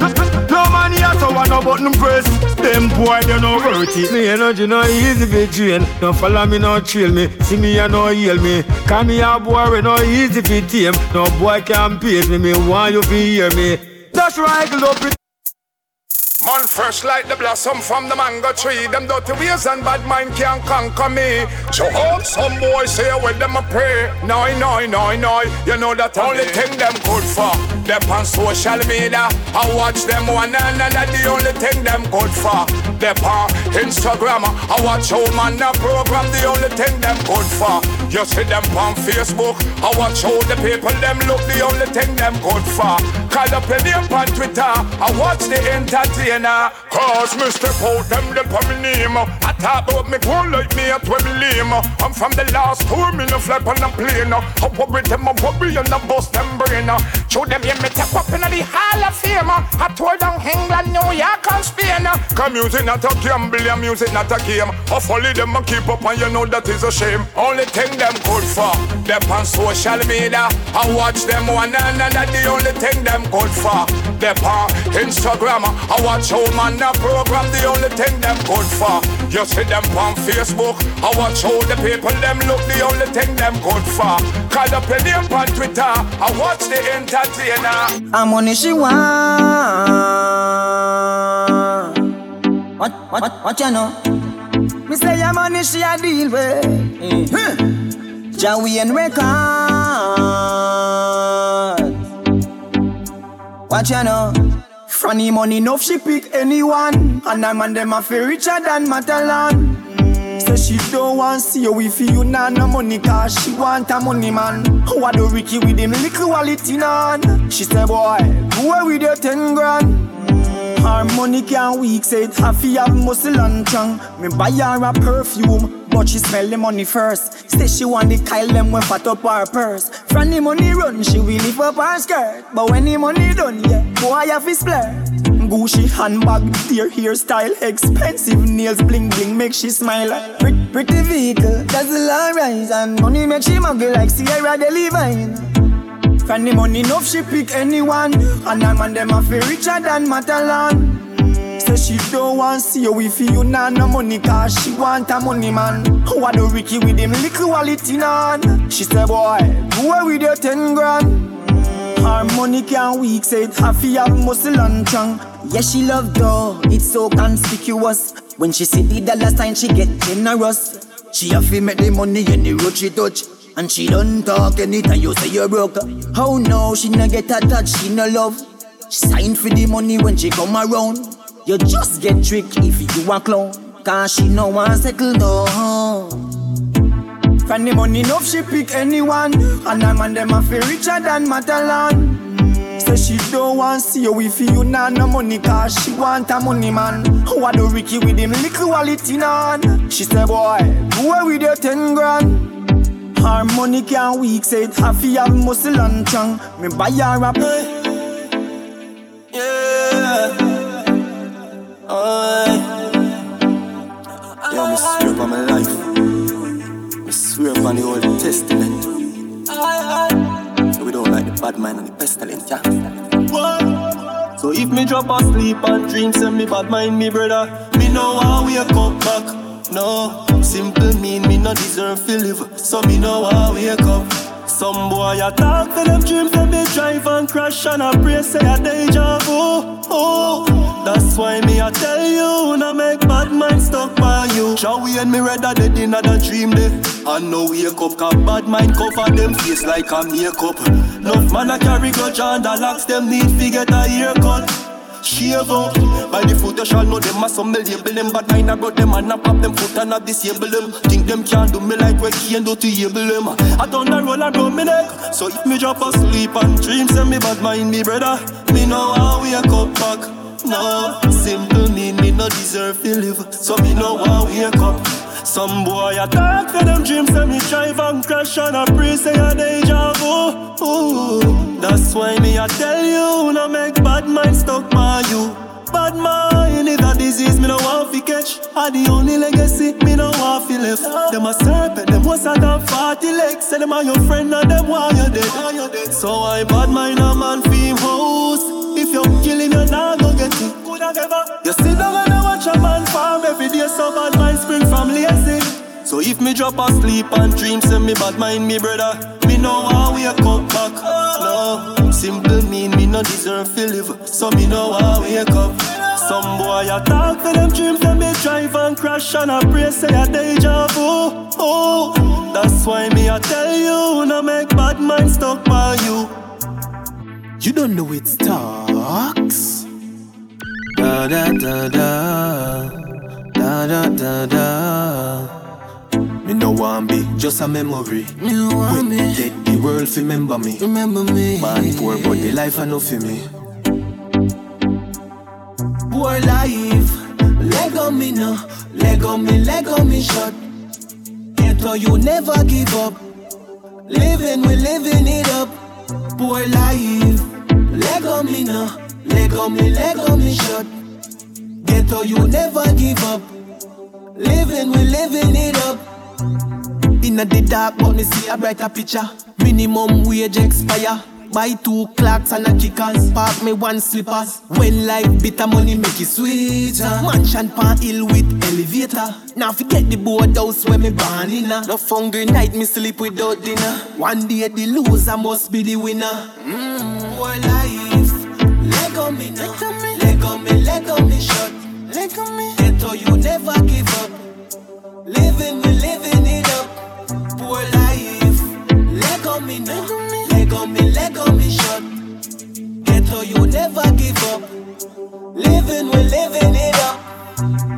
No man here so want no button press. Them boy they no worth it. Me energy no easy fi drain. No follow me no trail me. See me and no heal me. Call me a boy we no easy fi tame. No boy can pace me. Me want you fi hear me. That's right, up it. Man fresh like the blossom from the mango tree. Them dirty ways and bad mind can't conquer me. So hope some boys say when them a pray. No, no, no, no. You know that the only thing them good for. Them on social media. I watch them one and another. The only thing them good for. Them on Instagram. I watch how man a program. The only thing them good for. You see them on Facebook. I watch how the people them look. The only thing them good for. Call up your name on Twitter. I watch the entertainer. Cause Mr. Out them them for me name. I talk about me grow like me at when me lame. I'm from the last tour, me no fly on a plane. I worry them, I worry and I bust them brain. Show them yeah, me tap up in the Hall of Fame. I tour down England, New York and Spain. Cause music not a gamble, and music not a game. I follow them and keep up and you know that is a shame. Only thing them good for, them on social media. I watch them one and another, the only thing them good for. Them on Instagram, I watch show man a program, the only thing them good for. You see them on Facebook, I watch how the people them look, the only thing them good for. Call up the name on Twitter, I watch the entertainer. I'm on want. What, what, what you know? Me say I'm on she a deal with. Mm. Hmm. Jawi and record. What you know? Funny money enough she pick anyone. And I'm man them a feel richer than Matalan. Say she don't want see you if you nah no money cause she want a money man. What do Ricky with him little wallet in hand? She say boy, go with your ten grand. Her money can't weak, say have to have muscle and tongue. Me buy her a perfume, but she smell the money first. Say she want the Kyle them when fat up her purse. From the money run, she will lift up her skirt. But when the money done, yeah, boy have to splurt. Gucci handbag, dear hairstyle, expensive nails, bling bling, make she smile. Pretty, pretty vehicle, the line rise, and money make she muggle like Sierra Delivine. From the money enough, she pick anyone, and her man them a feel richer than Matalan. Say she don't want see you if you nah no money cause she want a money man. What do Ricky with him little wallet in hand She say boy, go with your ten grand. Her money can't weak, say it have muscle and tongue Yeah, she love though, it's so conspicuous. When she see the dollar sign, she get generous. She have to make the money any road she touch. And she don't talk anytime you say you're broke. Oh no, she no get attached, she no love. She sign for the money when she come around You just get tricked if you a clown. Cause she no want settle down. From the money enough, she pick anyone. And her man them a feel richer than Matalan. Say she don't want see you if you nah no money Cause she want a money man. What do Ricky with him little wallet in hand She say boy, go with your ten grand. Her money can't weak, it have to have muscle and tongue. Me buy her a. swear by my life. I swear by the Old Testament. So We don't like the bad mind and the pestilence, yeah. So if me drop asleep and dream, send me bad mind, me brother. Me know how we come back. No, simple mean me not deserve to live. So me know how wake up. Some boy a talk for them dreams, they drive and crash and I pray say a deja vu. Oh, that's why me I tell you, no make bad mind stuck by you. Joey and me rather dead in another dream day. And no wake up, cause bad mind cover them face like a makeup. Enough man a carry grudge and the locks them need to get a haircut. Shave out By the foot you shall know them as some me label them Bad mind I got them and I pop them foot and I disable them. Think them can't do me like we can do to able them. I turn the roll and me neck. So if me drop asleep and dream Send me bad mind me brother. Me know how we wake up back No, simple mean me no deserve to live So me how we wake up some boy a talk for them dreams and me drive and crash and I pray say a deja vu. Ooh, that's why me I tell you, no make bad mind stuck by you. Bad mind is a disease me no want fi catch. I the only legacy me no want fi left. Them a serpent, them was a damn forty legs. Say them are your friend and them why you dead. So I bad mind a man fi house. If you kill him, you not go get it. Coulda never. You sit down and watch a man farm every day. So bad mind spring from lazy. So if me drop asleep and dream, send me bad mind me brother. Me know how we come back. No, simple mean me no deserve to live. So me know how we wake up. Some boy a talk for them dreams, them me drive and crash and I pray say a deja vu. Oh, that's why me I tell you, no make bad mind stuck by you. You don't know it's talks. Da da da da. Da da da da. Me no want be just a memory. Me no want be. Let the world remember me. Remember me. Man poor but the life I know for me. Poor life. Lego me no. Lego me, Lego me shot. Ghetto you never give up. Living, we living it up. Poor life. Lego me no. Lego me, Lego me shot. Ghetto you never give up. Living, we living it up. Inna the dark, but me see a brighter picture. Minimum wage expire. Buy two clocks and a kickers. Park me one slippers. When life bitter, money make it sweeter. Mansion pan hill with elevator. Now forget the board house where me born inna. Uh. No hungry night, me sleep without dinner. One day the loser must be the winner. Mmm, life. Lego me now. Lego me, Lego me shot. Lego me. Get Ghetto, you never give up. Living, we living it up. Poor life. Leg on me now. Leg on me, leg on me shut. Ghetto, you never give up. Living, we living it up.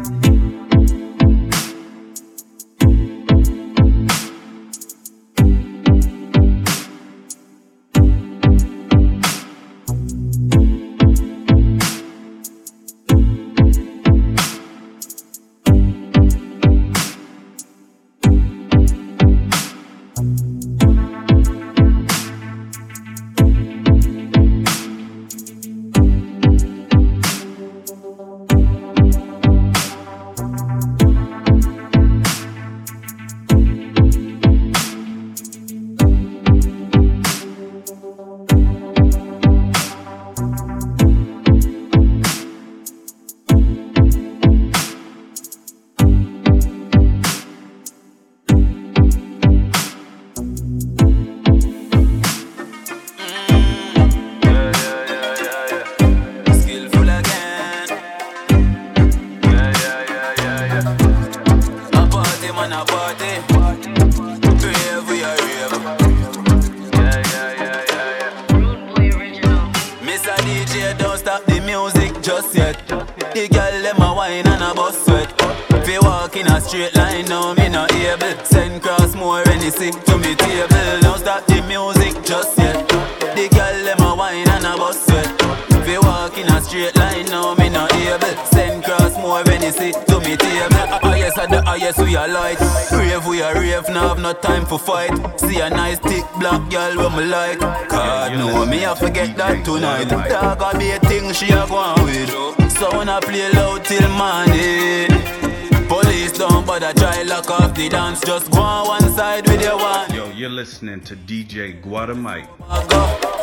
Guatemite.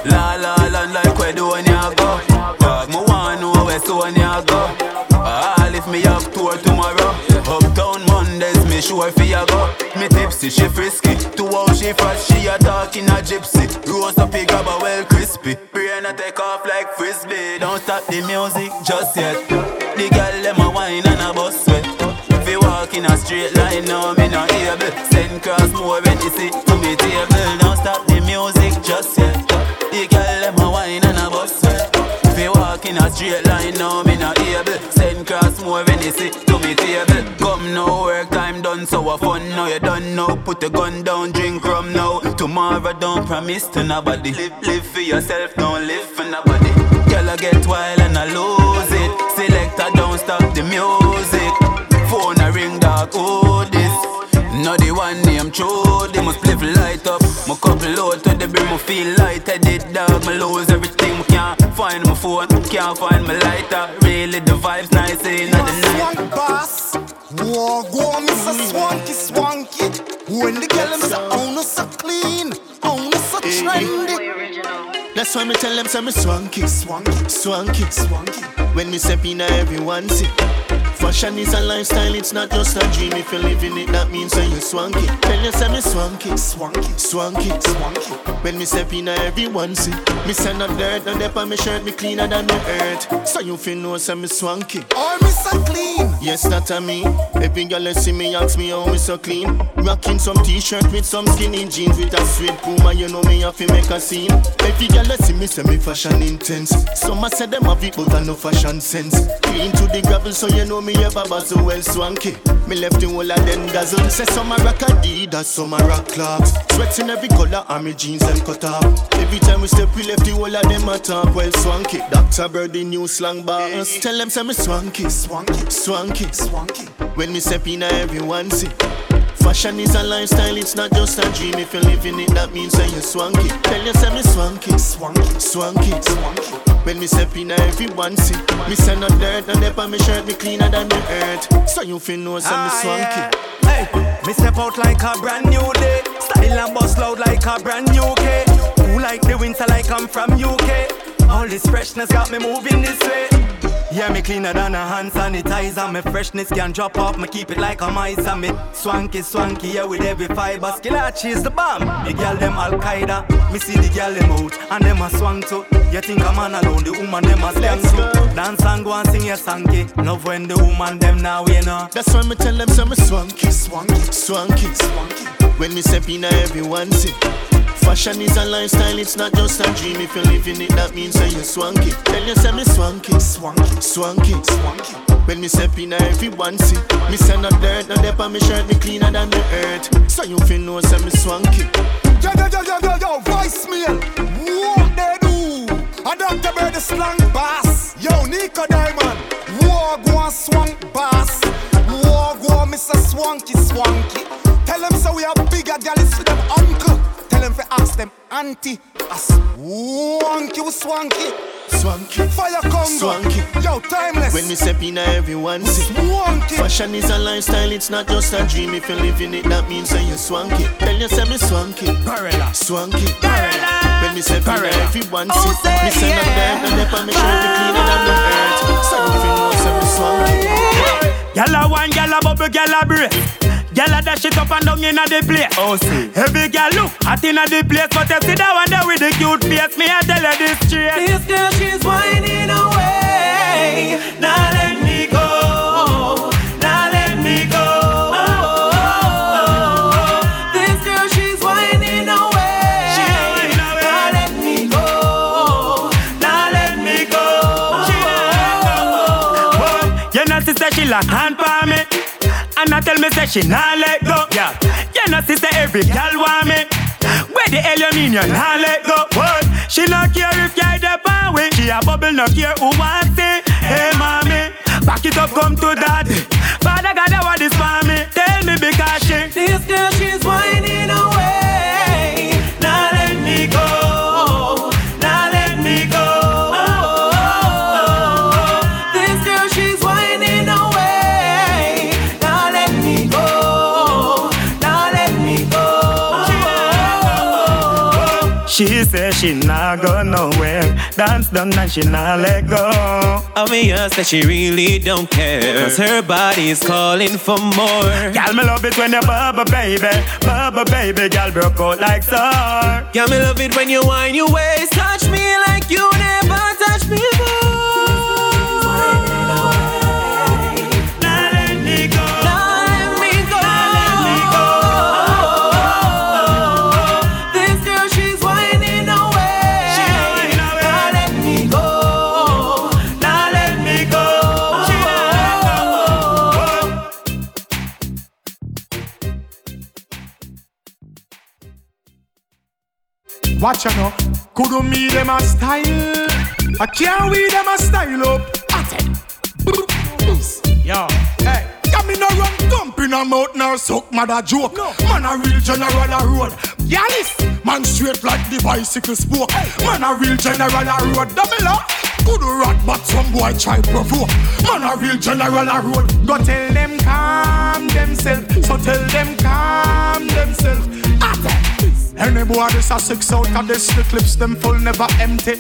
La la la like where do you go. Dog me want know where so go. Ah lift me up tour tomorrow. Uptown Mondays me sure fi you go. Me tipsy she frisky. To how she fresh she a talking a gypsy. Roast up pig grab a well crispy. Brain a take off like frisbee. Don't stop the music promise to nobody Live, live for yourself don't live for nobody Girl I get wild and I lose it Selector don't stop the music Phone a ring dog oh this Not the one name true, they must for light up. My couple load to the brim, I feel lightheaded dog. Me lose everything, can't find my phone, can't find my lighter. Really the vibes nice in say me swanky, swanky, swanky, swanky. When me step in, everyone see. Fashion is a lifestyle, it's not just a dream. If you're living it, that means say you swanky. Tell you say me swanky, swanky, swanky, swanky. When me step in, everyone see. Me send no dirt, no dip on me shirt, me cleaner than the earth. So you feel know say me swanky. Or me so clean. Yes, that a me. Every girl see me ask me how me so clean. Rocking some t-shirt with some skinny jeans with a sweet puma, you know me have to make a scene. Every girl see me say me fashion intense. Some a say them have it, but I no fashion sense. Clean to the gravel, so you know me ever so well swanky. Me left the whole of them dazzle. Say some a rock Adidas, some a rock clocks. Sweats in every color, and me jeans them cut off. Every time we step, we left the whole of them a top well swanky. Dr. Birdie new slang bars. Tell them say me swanky, swanky, swanky, swanky. When me step in, everyone see. Fashion is a lifestyle, it's not just a dream. If you're living it, that means that you're swanky. Tell you, say me swanky, swanky, swanky, swanky. When me step in, everyone see. Me send no dirt, no dip on me shirt, me cleaner than the earth. So you feel know, say me Ah, swanky. Hey, me step out like a brand new day. Style and bust loud like a brand new K. Cool like the winter, like I'm from UK. All this freshness got me moving this way. Yeah, me cleaner than a hand sanitizer. My freshness can drop off, me keep it like a mice. And me swanky, swanky, yeah, with every fiber. Skillachi is the bomb. The girl them Al Qaeda. Me see the girl them out, and them a swang too. You think a man alone, the woman them a scam too. Dance and go and sing your swanky. Love when the woman them now, you know. That's why me tell them some swanky, swanky, swanky, swanky. When me step in, everyone see. Fashion is a lifestyle, it's not just a dream. If you're living it, that means that you're swanky. Tell you, say me swanky, swanky, swanky, swanky. When me step in, everyone see. Me say no dirt, no dip on me shirt, me cleaner than the earth. So you feel know, say me swanky. Yo, yo, yo, yo, yo, yo, voicemail. What they do? I don't care the slang bass. Yo, Nico Diamond. War go on swang bass. War go Mr. Swanky Swanky. Tell them so we are bigger jealous for them uncle. Tell them for ask them auntie. A swanky swanky. Swanky, Fire Congo. Swanky. Yo, timeless. When me step in, everyone see. Swanky. Fashion is a lifestyle, it's not just a dream. If you're living it, that means that you're swanky. Tell you, oh, say me swanky. Swanky. When me step in, everyone see. Me say no dirt, no dip on me shirt, me cleaner than the earth. So you feel know, say me swanky. Gyal a wine, gyal a bubble, gyal a break. Gyal a dash it up and down inna the place. Oh, see. Every gyal look hot inna the place, but you see that one there with the cute face. Me I tell her this straight. This girl, she's whining away. Now let me go. And I tell me, say she nah let go. Yeah. You know, sister, every girl want me. Where the hell you mean you nah let go? What? She not care if you're the way. She a bubble, not care who wants it. Hey, mommy, back it up, come to daddy. Father God, what is for me? Tell me because she. This girl, she's She not go nowhere. Dance done and she nah let go. Obvious that she really don't care. Cause her body is calling for more. Girl, me love it when you bubble, baby. Bubble, baby, girl, broke out like star. Girl, me love it when you whine your waist. Touch me like you never touched me before. Watch out now. Could me them a style? I can't we them a style up. Yo, hey. Yeah, me no run dump in a mouth nor suck mother joke. Man a real general a road. Yalis, man straight like the bicycle spoke. Man a real general a road. Double up. Good rat, but some boy try provoke. Man a real general a road. Go tell them calm themselves. So tell them calm themselves. Any boy this a six out of this, the clips them full never empty.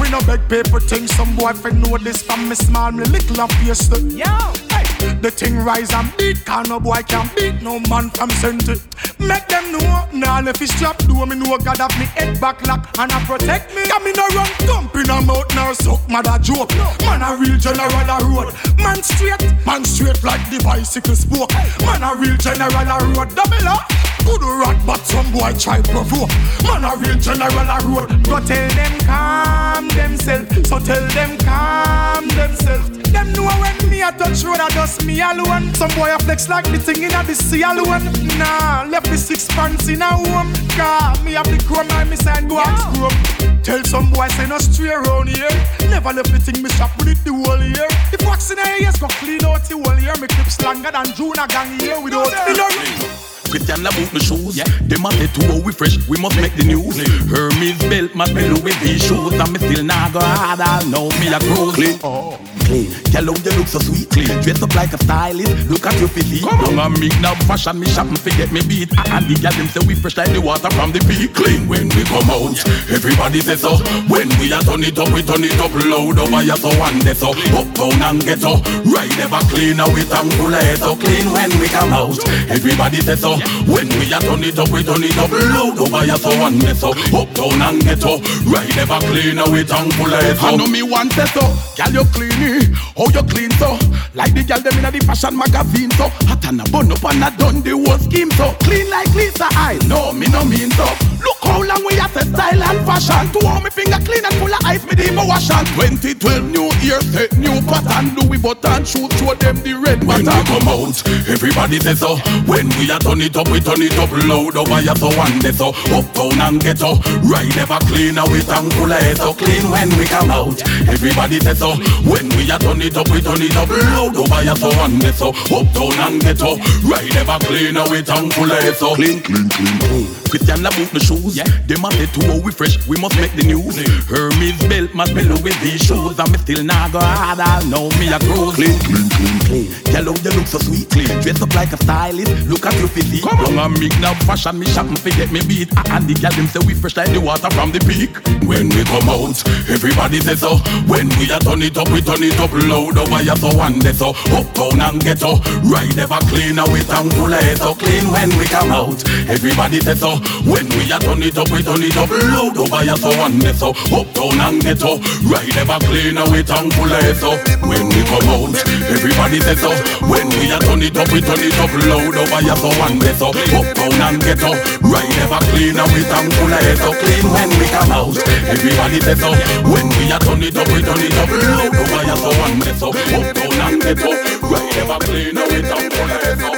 We no beg paper things, some boy fi know this from me small, me little and pasty. Yo, hey, the thing rise and beat, can no boy can beat no man from center. Make them know, nah if it's strap, do me know God have me head back lock and I protect me. Got me no run thump in a mouth, nor suck mother joke. Man a real general a road, man straight, man straight like the bicycle spoke. Man a real general a road, double up. Good rat, but some boy try provoke. Man a real general a road. Go tell them calm themselves. So tell them calm themselves. Them know when me a touch road, I just me alone. Some boy a flex like the thing in a the sea alone. Nah, left the six pants in a home. Car me have the chrome and me sign go ask chrome. Tell some boy say no stray around here. Never left the thing me shop with it the whole year. If wax in a ears go clean out the whole year, me clips longer than June a gang here without. Me no Christian about the shoes. Yeah. Them a say too how we fresh, we must make the news. Hermes belt, my pillow with these shoes. And me still not go hard, I know me a cruise. Clean. Oh. Clean. Tell how you look so sweet. Clean. Dress up like a stylist. Look at your physique. Come on, me now fashion me shop and forget me beat. And the gal them say we fresh like the water from the peak. Clean when we come out. Everybody say so. When we a turn it up, we turn it up loud over here so one day so. Up down and get so. Right never clean now we thankful so clean when we come out. Everybody say so. When we a turn it up, we turn it up loud over here so one so. Up down and get so. Right never clean now we thankful so. I know me want say so. Gal you clean it. How you clean so? Like the gal them in the fashion magazine so. Hot and a bun up and a done the whole scheme so. Clean like Lisa I. know me no mean so. Look how long we have the style and fashion. To all me finger clean and full of ice me the wash and 2012 new year set new pattern. Do we button shoot show them the red when we come out. Everybody say so. When we a turn it up, we turn it up loud over here so one day so. Uptown and ghetto. Right never clean we thankful eh, so clean when we come out. Everybody say so. When we a turn it up, we turn it up loud over here so one day so. Uptown and ghetto. Right never clean we thankful eh, so clean, clean, clean, clean. Christian about the shoes. Yeah. Them a say too how we fresh, we must make the news. Hermes belt, my pillow with these shoes. And me still not go hard, I know me a cruise. Clean, clean, clean, clean. Tell how you look so sweet. Clean. Dress up like a stylist, look at your physique. Come on, me now fashion me shop and forget me beat. Ah, And the gal them say we fresh like the water from the peak. When we come out, everybody say so. When we a turn it up, we turn it up loud over here so one day so. Uptown and ghetto, right never clean, now we thankful eh, so clean when we come out. Everybody say so. When we a turn it up, we turn it up loud over here so one day so. Uptown and ghetto, right never clean, now we thankful eh, so. When we come out, everybody say so. When we a turn it up, we turn it up loud over here so one so. Uptown and ghetto, right never clean, now we thankful eh, so clean when we come out. Everybody so. When we a turn it up, we turn it up loud over here so so. Uptown and ghetto, right never clean, now we thankful eh, so.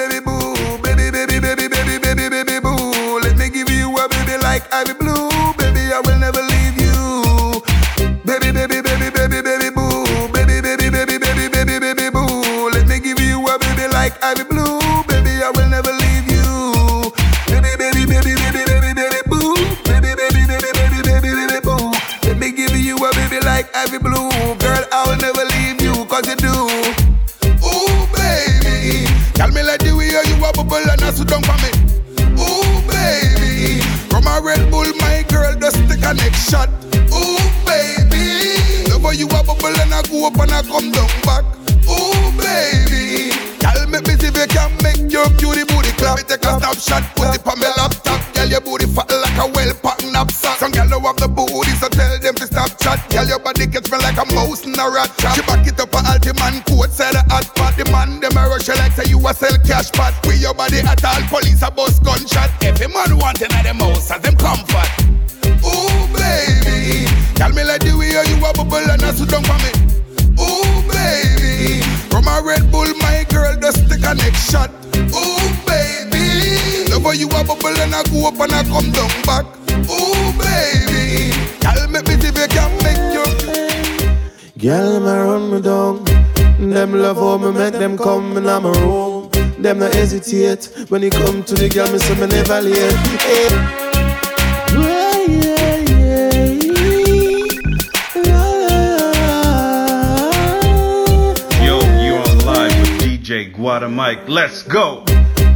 baby, baby, baby, baby, baby, baby, boo. Let me give you a baby like ivy blue. Baby, I will never leave you. Baby, baby, baby, baby, baby, boo. Baby, baby, baby, baby, baby, baby, boo. Let me give you a baby like ivy blue. Like ivy blue. Girl, I will never leave you, cause you do. Ooh, baby. Tell me like the way you a bubble and a sit down for me. Ooh, baby. From a Red Bull, my girl, just take a next shot. Ooh, baby. Love you a bubble and a go up and a come down back. Ooh, baby. Tell me, me see if you can make your cutie booty clap. Me take a snapshot, put it on my laptop. Girl, your booty fat tell stop chat. Girl, your body gets me like a mouse in a rat trap. She back it up for a Altiman coat, say the hot pot. The man, them a rush like say you a sell cash pot. With your body at all, police a bust gunshot. Every man wanting at them house as them comfort. Ooh, baby. Tell me like the way you a bubble and a sit down for me. Ooh, baby. From a Red Bull, my girl, just take a next shot. Ooh, baby. Love how you a bubble and a go up and a come down back. Ooh, baby. Girl, me run me down. Them love how me make them come in my room. Them no er hesitate when it come to the girl. Me say me never late. Eh. Hey. Yeah, yeah, Yo, you on live with DJ Gwada Mike. Let's go.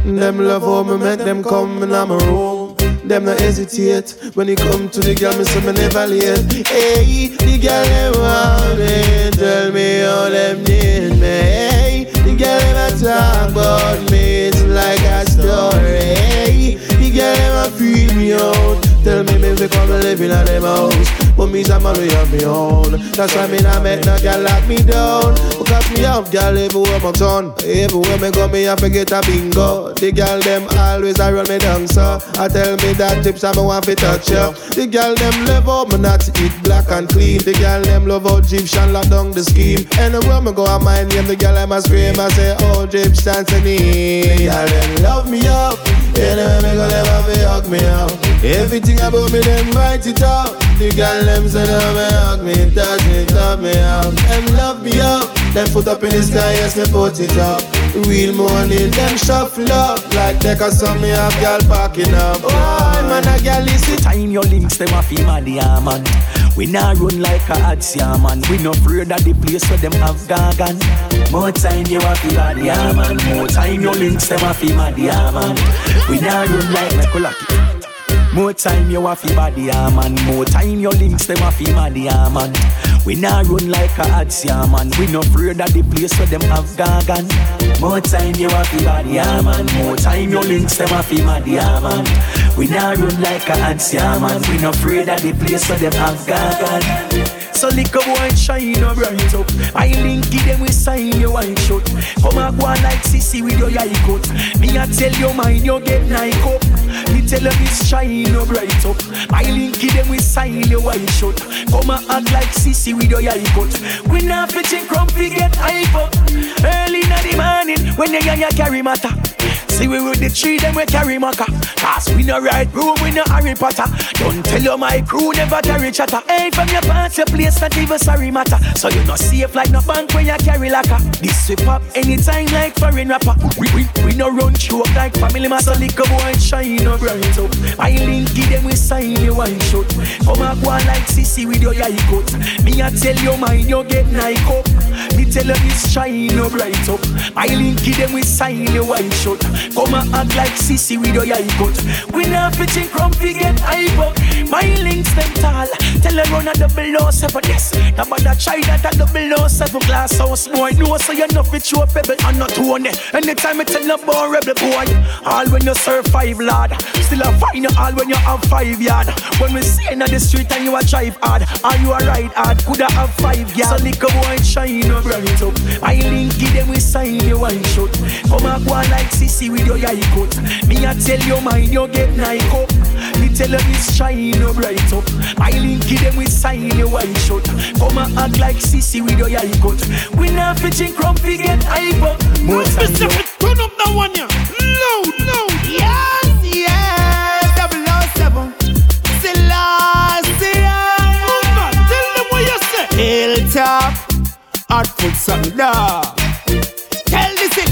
Them love how me make them come in my room. Them no hesitate when it come to the girl. Me say me never late. Hey, the girl them want me. Tell me how them need me. Hey, the girl a talk about me. It's like a story. Hey, the girl a feel me out. Tell me me come live in a them house. But me man we have me own. That's why me not make no girl lock me down. Because me have girl everywhere my turn. Everywhere me go me have to get a bingo. The girl them always a run me down so. I tell me that tips I me want fi touch ya. The girl them level, me not eat black and clean. The girl them love how Egyptian lock down the scheme. Anywhere me go I mind name the girl them a scream. I say oh Egyptian to me. The girl them love me up. Anywhere me go them have to hug me up. Everything about me them write it up. The girl them say them me hug me, touch me, love me up, and love me up. Left foot up in the sky, yes, me put it up. Real money, them shuffle up. Like take a some me have girl packing up. Oh, man, a girl is it. Time your links, them a feel mad, yeah, man. We nah run like a ads, yeah, man. We no afraid of the place where them have gargan. More time you a feel mad, yeah, man. More time your links, them a feel mad, yeah, man. We nah run like a lucky. More time you a fi body, yeah, man. More time your links them a fi mad, yeah, man. We nah run like a ads, yeah, man. We no afraid of the place where them have gargan. More time you a fi body, yeah, man. More time your links them a fi mad, yeah, man. We nah run like a ads, yeah, man. We no afraid of the place where them have gargan. So a boy shine your bright up. I link it them we sign your white shut. Come and go like sissy with your eye cut. Me a tell you mine you get Nike up. Me tell you this shine your bright up. I link it them we sign your white shut. Come and act like sissy with your eye cut. We not fetching crumpy get hype up. Early in the morning when young you carry matter. See we with the tree, them we carry maca. Cause we no right room, we no Harry Potter. Don't tell you my crew never carry chatter. Hey, from your pants, your place not even sorry matter. So you no safe like no bank when you carry lacquer. This we pop anytime like foreign rapper. We, we, we no run choke like family master. A boy shine no bright up. I link give them we sign you one shot. Come and go on like sissy with your eye cut. Me a tell you mine, you get Nike up. Me tell you this shine no bright up. I link give them we sign you one shot. Come and act like sissy with your eye cut. We not fetching crumpy get hype up. My links them tall. Tell her run a double O seven this. Now but that try that a seven glass house boy. No so you know fit you a pebble and not one. Anytime I tell boy rebel boy. All when you serve five lad. Still a fine all when you have five yard. When we see in the street and you a drive hard. Are you a ride hard? Coulda have five yard. So a boy shine up bright up. I link give them we sign you one shot. Come and go like sissy with your eye cut. Me a tell you mine, you get Nike up. Me tell you this shine no bright up. I link give them we sign you one shot. Come and act like sissy with your eye cut. We not fetching crumpy get hype up. More specific, turn up that one yeah. Loud, loud. Yes, yes. Double O seven. Selassie. Woman, tell them what you say. Hilltop. Hot foot something da.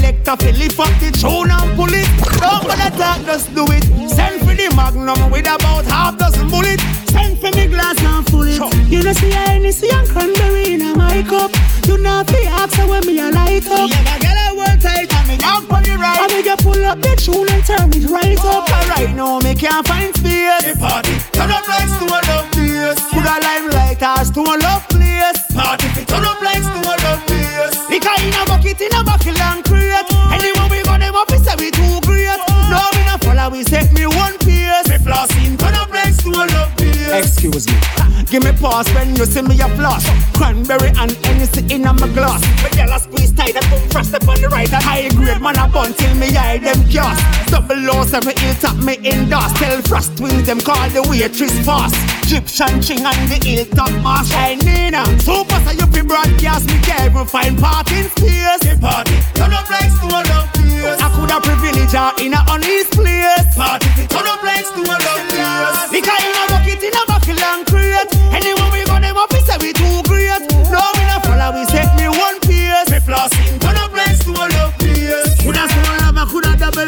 Selector to lift up the tune and pull it. Don't bother talk, just do it. Send for the magnum with about half dozen bullets. Send for me glass and full it. You know see Hennessy and cranberry in my cup. You know fi ask when me a light up. Yeah, get a work tight me down for the right. I make you pull up the tune and turn it right up. Alright now me can't find space. The party turn up like stone love place. Put a limelight as stone love place. Party turn up like stone love place. Liquor in a bucket in a bucket and crate. Anywhere we go them up we Excuse me. Give me pause when you see me a floss. Cranberry and Hennessy in a my glass. But y'all a squeeze tight and come frost up on the right. And high grade man a bun till me eye them gas. Double O seven ill tap me in dust. Tell frost twins them call the waitress fast. Egyptian ching and the ill top mask. Nina. Super so you fi broadcast me can't even find parking space. The party turn up like stone place. I coulda privilege her in a uneasy place. Party turn up like stone love place. Liquor in a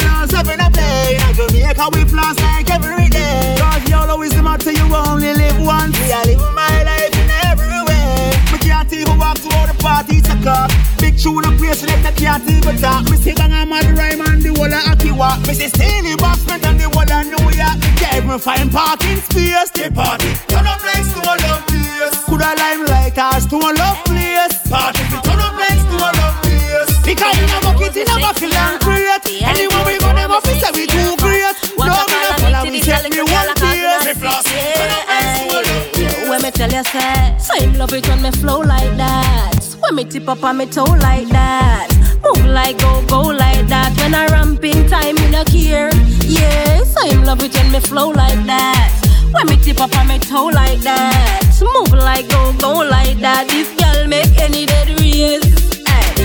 I O seven a play. In Jamaica we floss like every day. Cause you always the matter you only live once. Me I live my life in every way. Me can't even walk to all the parties a car. Big tune and place let the can't even talk. Me sit down and mad rhyme and the whole of Aki walk. Me say Steely Boxman and the whole of New York. Me can't even find parking space. The party turn up like stone love place. Coulda limelight or stone love place. Party turn up like place. Because in a bucket in a buckle and crate. Anywhere we go up we say we too great. No me no follow we set me one place. Me floss turn up like stone love place. When me tell you say, so him love it when me flow like that. When me tip up on me toe like that. Move like go go like that. When I ramping time me no care. Yeah, so him love it when me flow like that. When me tip up on me toe like that. Move like go go like that. This girl make any dead race.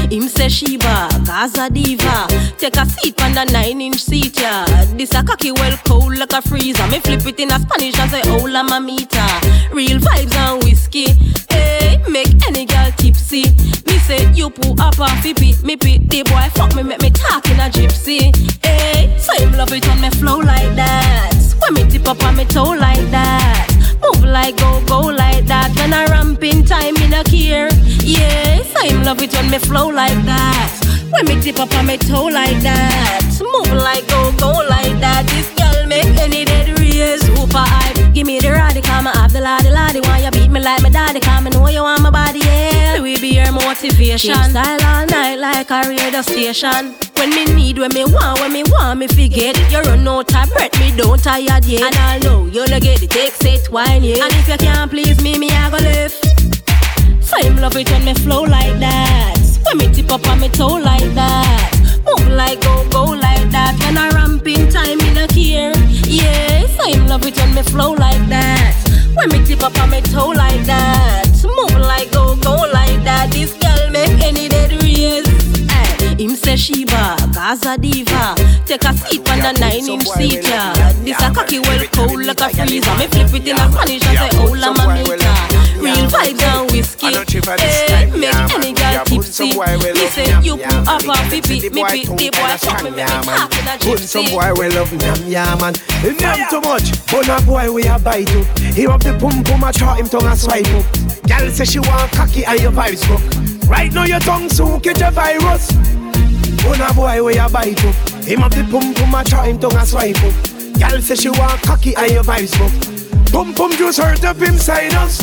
Him say she bad, Gaza diva. Take a seat on the nine inch seat, yeah. This a cocky well cold like a freezer. Me flip it in a Spanish and say, oh, hola mamita. Real vibes and whiskey. Hey, make any girl tipsy. Me say you pull up off fi beat me beat the boy fuck me make me talk in a gypsy. Hey, so him love it when me flow like that. When me tip up on me toe like that. Move like go go like that. When I ramp in time in a care. Yeah, so him love it when me flow that. When me tip up on me toe like that. Move like go go like that. This girl make any dead race super hype. Give me the radical, come have the laddie laddie. Why you beat me like my daddy? Come and know you want my body, yeah. We be your motivation. Keep style all night like a radio station. When me need, when me want, when me want, me forget it. You run out of breath, me don't tired yet. And I know you'll get it, take it, wine yeah. And if you can't please me, me I go live. So him love it when me flow like that. When me tip up on me toe like that. Move like go go like that. When I ramp in time in a care. Yeah, so him love it when me flow like that. When me tip up on me toe like that. Move like go go like that. This girl make any dead race. Ay, say she bad, Gaza diva. Take a seat on the nine inch seat, yeah. This a cocky well cold like a freezer. Me flip it in a Spanish and say, oh la mamita. Real vibes and whiskey. Hey, make any girl tipsy. Me say you pull up and fi beat me beat the boy fuck me me talk in a some boy we love nam yeah man nam too much But a boy we a bite up He up the pum pum a chart him tongue a swipe up Girl say she want cocky and your vibes broke Right now your tongue soon catch a virus But a boy we a bite up. Him up the pum pum a chart him tongue a swipe up. Girl say she want cocky and your vibes broke Pum pum juice hurt up him sinus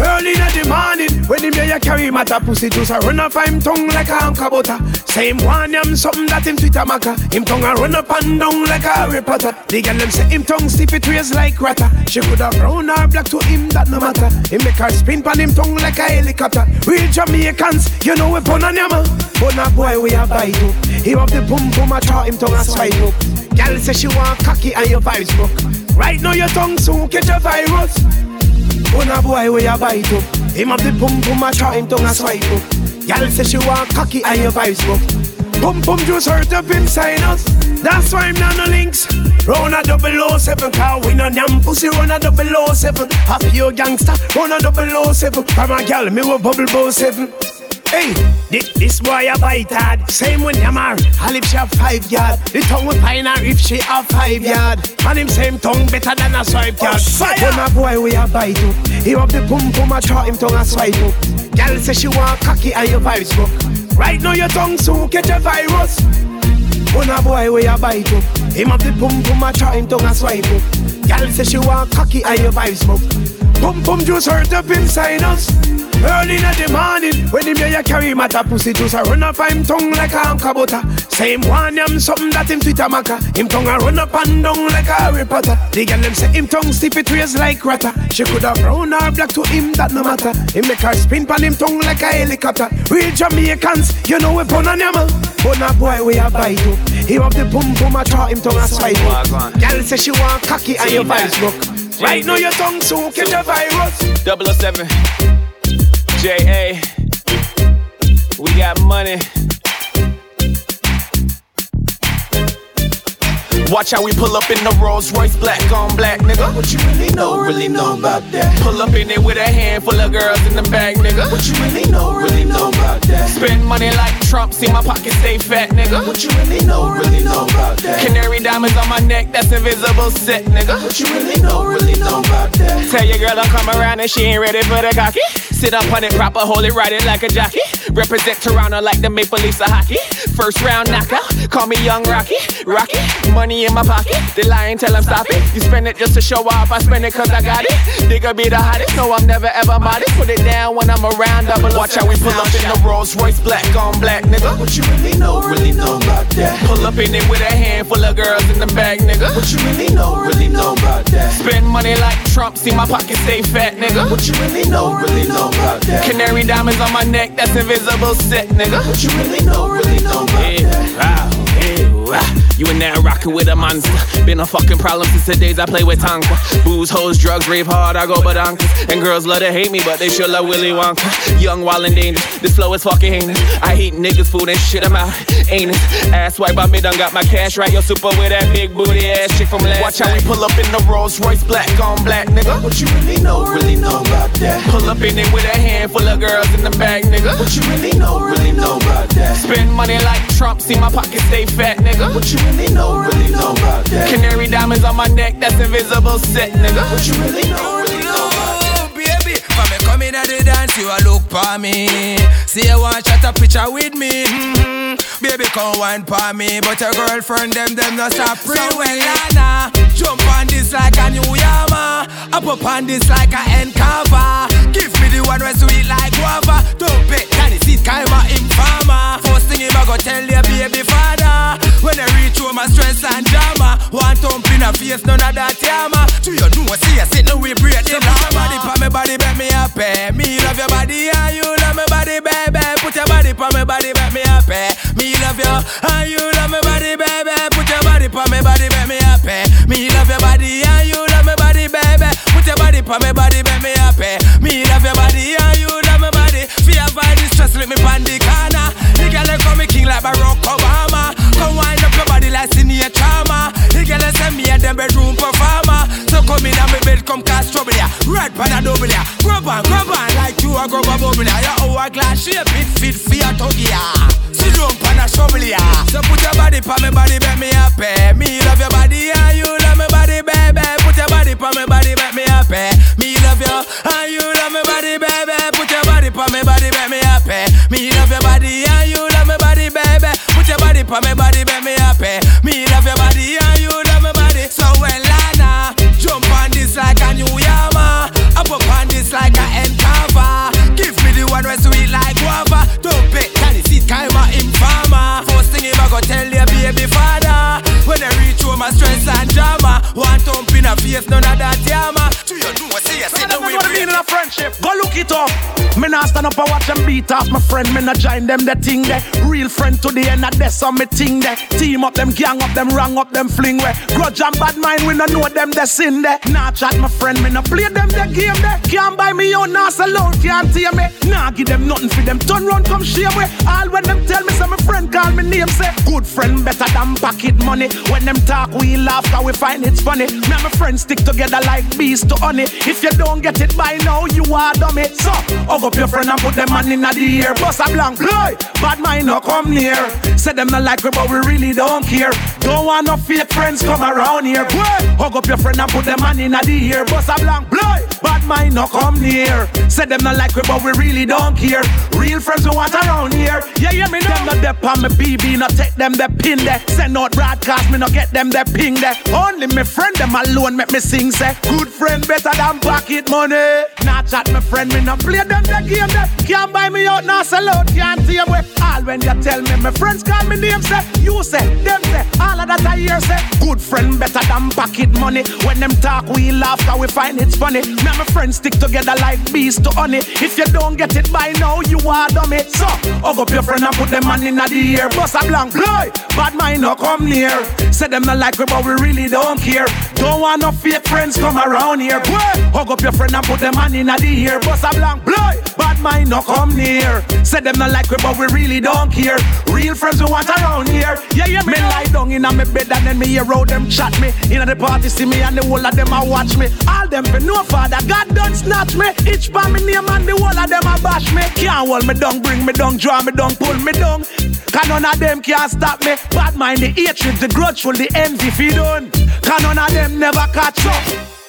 Early in the morning When him there carry at pussy juice I run up him tongue like a anchor butter. Same one him something that him Twitter maca. Him tongue a run up and down like a Harry Potter The girl them say him tongue stiff it like ratter. She could have brown or black to him that no matter. Him make her spin pan him tongue like a helicopter. Real Jamaicans you know we pun on yama But a boy we a bite up. He have the pum pum a chart him tongue a swipe up. Girl say she want cocky and your vibes broke. Right now your tongue soon catch a virus. When a boy we a bite up. Him have the pum pum a chart him tongue a swipe up. Girl say she want cocky and your vibes broke Pum pum juice hurt up him sinus That's why I'm not no links. Run a double O seven Car we no damn pussy. Run a double O seven. Half your gangster run a double O seven. From a gal me with bubble bow seven Hey, this, this boy a bite hard. Same when you marry. Her lips she have five yard. The tongue with pine her if she have five yard. And him same tongue better than a swipe yard. Oh, when a boy we a bite up. He have the pum pum a chart him tongue a swipe up. Girl say she want cocky and your vibes broke. Right now your tongue soon catch a virus. When a boy we a bite up. Him have the pum pum a chart him tongue a swipe up. Girl say she want cocky and your vibes broke. Pum pum juice hurt up inside sinus. Early in the morning, when him there you carry a pussy juice, I run up him tongue like a anchor butter. Same one him something that him Twitter maca. Him tongue a run up and down like a Harry Potter. The girl them say him tongue stiff it waist like ratter. She could have brown or black to him that no matter. Him make her spin pan him tongue like a helicopter. Real Jamaicans, you know we pun on yama. But a boy we a bite. He have the boom boom, I chart him tongue a swipe up. Girl say she want cocky and your vibes broke. Right now your tongue soon catch oh a virus. 007 JA. We got money. Watch how we pull up in the Rolls Royce, black on black, nigga. What you really know, really know about that? Pull up in it with a handful of girls in the bag, nigga. What you really know, really know about that? Spend money like Trump, see my pockets stay fat, nigga. What you really know, really know about that? Canary diamonds on my neck, that's invisible set, nigga. What you really know, really know about that? Tell your girl I'm come around and she ain't ready for the cocky. Sit up on it, proper, hold it, ride it like a jockey. Represent Toronto like the Maple Leafs of hockey. First round knockout, call me Young Rocky. Rocky, money in my pocket. They lying, tell them stop it. You spend it just to show off, I spend it cause I got it. Digga be the hottest, no, I'm never ever modest. Put it down when I'm around, double Watch how we pull up in the Rolls Royce, black on black, nigga. What you really know, really know about that? Pull up in it with a handful of girls in the bag, nigga. What you really know, really know about that? Spend money like Trump, see my pockets stay fat, nigga. What you really know, really know about that? Canary diamonds on my neck, that's invisible set, nigga. What you really know, really know about that? Yeah, wow. You in there rocking with a monster. Been a fucking problem since the days I play with Tonka. Booze, hoes, drugs, rave hard, I go badonkers. And girls love to hate me, but they sure love Willy Wonka. Young, wild, and dangerous. This flow is fucking heinous. I hate niggas, food, and shit, I'm out. Ain't it? Ass wipe, I me done got my cash right. Yo, super with that big booty ass chick from last Watch how we pull up in the Rolls Royce, black on black, nigga. What you really know, really know about that? Pull up in it with a handful of girls in the bag, nigga. What you really know, really know about that? Spend money like Trump, see my pockets stay fat, nigga. What you really know, really know about that? Canary diamonds on my neck, that's invisible set, nigga. What you really know, really know about that? baby. For me come in at the dance, you a look for me. See you want shot a picture with me. Mm-hmm. Baby, come wine for me, but your girlfriend them them not stop free. So well, Lana, jump on this like a new yama. Up up on this like a end cover. Give me the one where sweet like guava. Don't bet that it's it kind of informer. First thing him I go tell your baby father. When I reach home, my stress and drama. One thump in a face, none of that yama. Do you know see I sit no we break the. Body pa me body, bet me happy. Me love your body and you love me body, baby. Put your body pa me body, bet me happy. Me love you and you love me body, baby. Put your body pa me body, bet me happy. Me love your body and you love me body, baby. Put your body pa me body, bet me happy. Me love your body and you love me body. Fear avoid this stress, let me pan the corner. The girl they call me king like Barack Obama. Come wind up your body like senior trauma. The girl they send me a them bedroom performer. Come in and me bed, come cast trouble ya. Red pan a double ya. Grab on, grab on like you a grab a bubble ya. Your hourglass shape it fit for your tuggy ya. Sit down pan a shovel ya. So put your body pa me body, bet me happy. Me love your body and you love me body, baby. Put your body pa me body, bet me happy. Me love you and you love me body, baby. Put your body pa me body, bet me happy. Me love your body and you love me body, baby. Put your body pa me body, bet me happy. Me love your body and you this like a new yama. Up up on this like a end cover. Give me the one where sweet like guava. Don't bet that it's it kind of informer. First thing him I go tell your baby father. When I reach home, my stress and drama. One thump in a face, none of that yama. Do you know what say? I say no we What mean in a friendship? Go look it up. Me nah stand up and watch them beat off my friend. Me nah join them the thing there. Real friend to the end of this on me thing there. Team up them, gang up them, rang up them, fling where. Grudge and bad mind, we no know them the sin there. Nah chat my friend, me nah play them the game there. Can't buy me out, nah alone, can't tear me. Nah give them nothing for them. Turn round, come share me. All when them tell me, say my friend call me name, say good friend better than pocket money. When them talk, we laugh, cause we find it's funny. Me and my friends stick together like bees to honey. If you don't get it by now, you are dummy. So, hug up your friend and put them man in the ear. Bust a blank, boy. Bad mind no come near. Say them not like we, but we really don't care. Don't want no fake friends come around here. Boy, hug up your friend and put them man in the ear. Bust a blank, boy. Bad mind no come near. Say them not like we, but we really don't care. Real friends we want around here. Yeah, yeah, me know. Them not dep on me BB, no take them the pin there. Send out broadcast, me no get them the ping there. Only me friend them alone make me sing say. Good friend better than pocket money. Not chat my friend, me no play them the game there. Can't buy me out, now sell out, can't tear me. All when you tell me, my friends call me name say. You say, them say, all of that I hear say. Good friend better than pocket money. When them talk, we laugh, cause we find it's funny. Me and my friends stick together like bees to honey. If you don't get it by now, you are dummy. So, hug up your friend and put them man in the ear. Bust a blank, boy. Bad mind no come near. Say them not like we, but we really don't care. Don't want no fake friends come around here. Boy, hug up your friend and put them man in the ear. Bust a blank, boy. Bad mind no come near. Say them not like we, but we really don't care. Real friends we want around here. Yeah, yeah, me lie down in me bed and then me hear out them chat me. In the party see me and the whole of them a watch me. All them for no father, God don't snatch me. Each by me name and the whole of them a bash me. Can't hold me down, bring me down, draw me down, pull me down. Cause none of them can stop me. Bad mind, the hatred, the grudge, grudgeful, the envy, feed on. Cause none of them never catch up.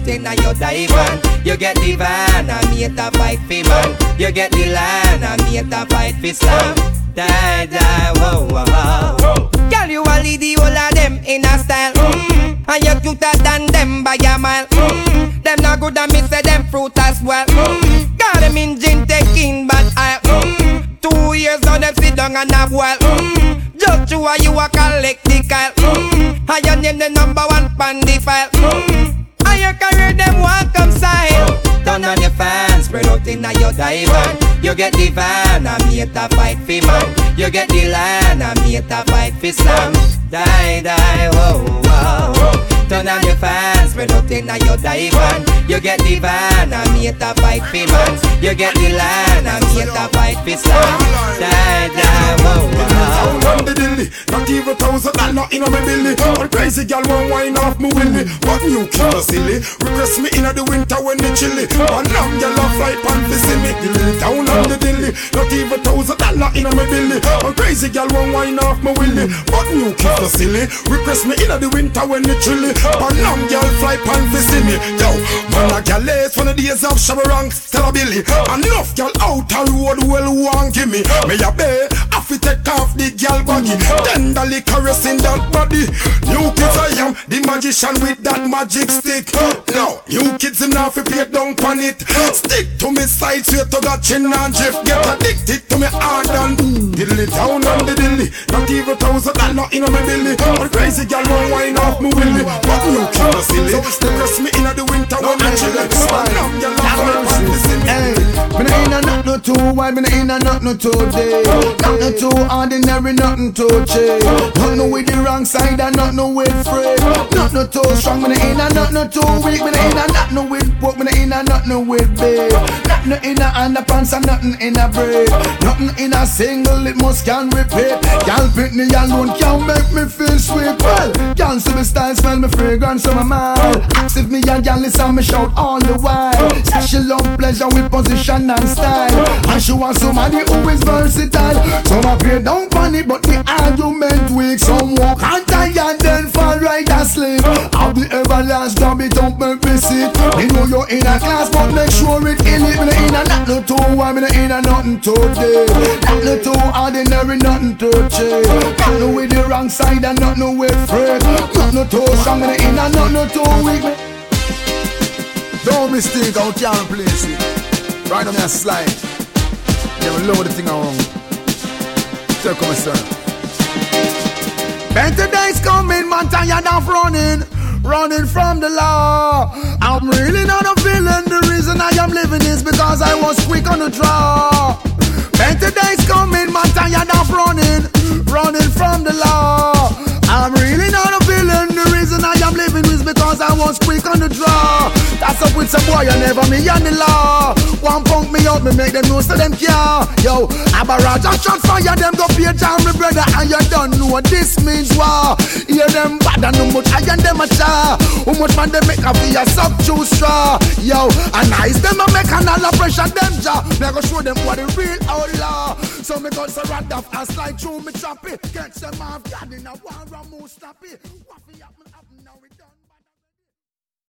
Out inna your diamond. You get the van, and me it a fight for man. You get the land, and me it a fight for slam. Die, die, whoa, whoa, whoa. Girl, you a lead the whole of them in a style. Mm. And you cuter than them by a mile. Mm. Them not good and me say them fruit as well. Mm. Got them engine taking bad eye. Mm. Two years now them sit down and have well. Mm. Just you are you a collect the kyle. Mm. And your name the number one pan the file. Mm. Your career them walk come side. Oh. Turn on your fans, spread out inna your diamond. You get the van, me it a fight for man. You get the land, and me it a fight for slam. Die, die, oh, whoa, whoa. Oh. Turn on your fans, spread out inna your diamond. You get the van, and me it a fight for man. You get the land, and me it a fight for slam. Die, die, whoa. Down on the dilly, not even thousand dollar in a me billy. All crazy gal want wine off me willy, but you a silly. Request me in the winter when it chilly. One long gal a fly pan fi see me. Dilly down on the dilly, not even thousand dollar in a me billy. All crazy gal want wine off me willy, but you a silly. Request me in the winter when it chilly. One long gal fly pan fi see me. Yo, man a gal lace one of the days of Shabarang, tell a Billy. Enough gal out a road well want give me. Me a bay, I fi take off the gal body, tenderly caressing that body. New kids I am the magician with that magic stick. Now, new kids him now fi play down on it. Stick to me side straight to got chin and drift. Get addicted to me hard and dilly down on the dilly. Not even thousand dollar in my belly. But crazy gal won't wine off me willy. But you a silly. Press me in the winter when I chill. Now gal love me Hey, me nah inna not no too wide, me nah inna not no too day. Not no too ordinary, nothing too cheap. Not no with the wrong side and not no with free. Not no too strong, me nah inna not no too weak. Me nah inna not no with pork, me nah inna not no with babe. Not no inna underpants and nothing inna braid. Nothing in a single, it must can repeat. Y'all me alone can make me feel sweet. Well, y'all see me style, smell me fragrance on my mind. If me and y'all listen me shout all the while. Say she love pleasure with position and style. And she want somebody who is versatile. Some appear down funny, but the argument weak. Some walk and tie and then fall right asleep. How the everlast dumb it don't make me sit. Me know you're in a class, but make sure it it. Me in a not no me no in a nothing deep. Not no too ordinary, nothing too cheap. Not no with the wrong side and not no with freak. Not no too strong, me in a no too weak. Me Don't mistake out can't place it. Right on that slide. Never load the thing around. Tell come sir. Better days coming, man, tired of running, running from the law. I'm really not a villain. The reason I am living is because I was quick on the draw. Better days coming, man, tired of running, running from the law. I'm really not a reason I am living is because I was quick on the draw. That's up with some boy, I never me on the law. One punk me out, me make them know so them care. Yo, a barrage of shot fire, them go pay down me brother, and you don't know what this means war. Hear them bad and how much I and them a char. How much man they make a be a sub two straw. Yo, and nice them a make an all pressure them jaw. Me go show them what the real outlaw. So me go so run off and slide through me chop it. Catch them off guard in a war, I move stop it. Waffy up.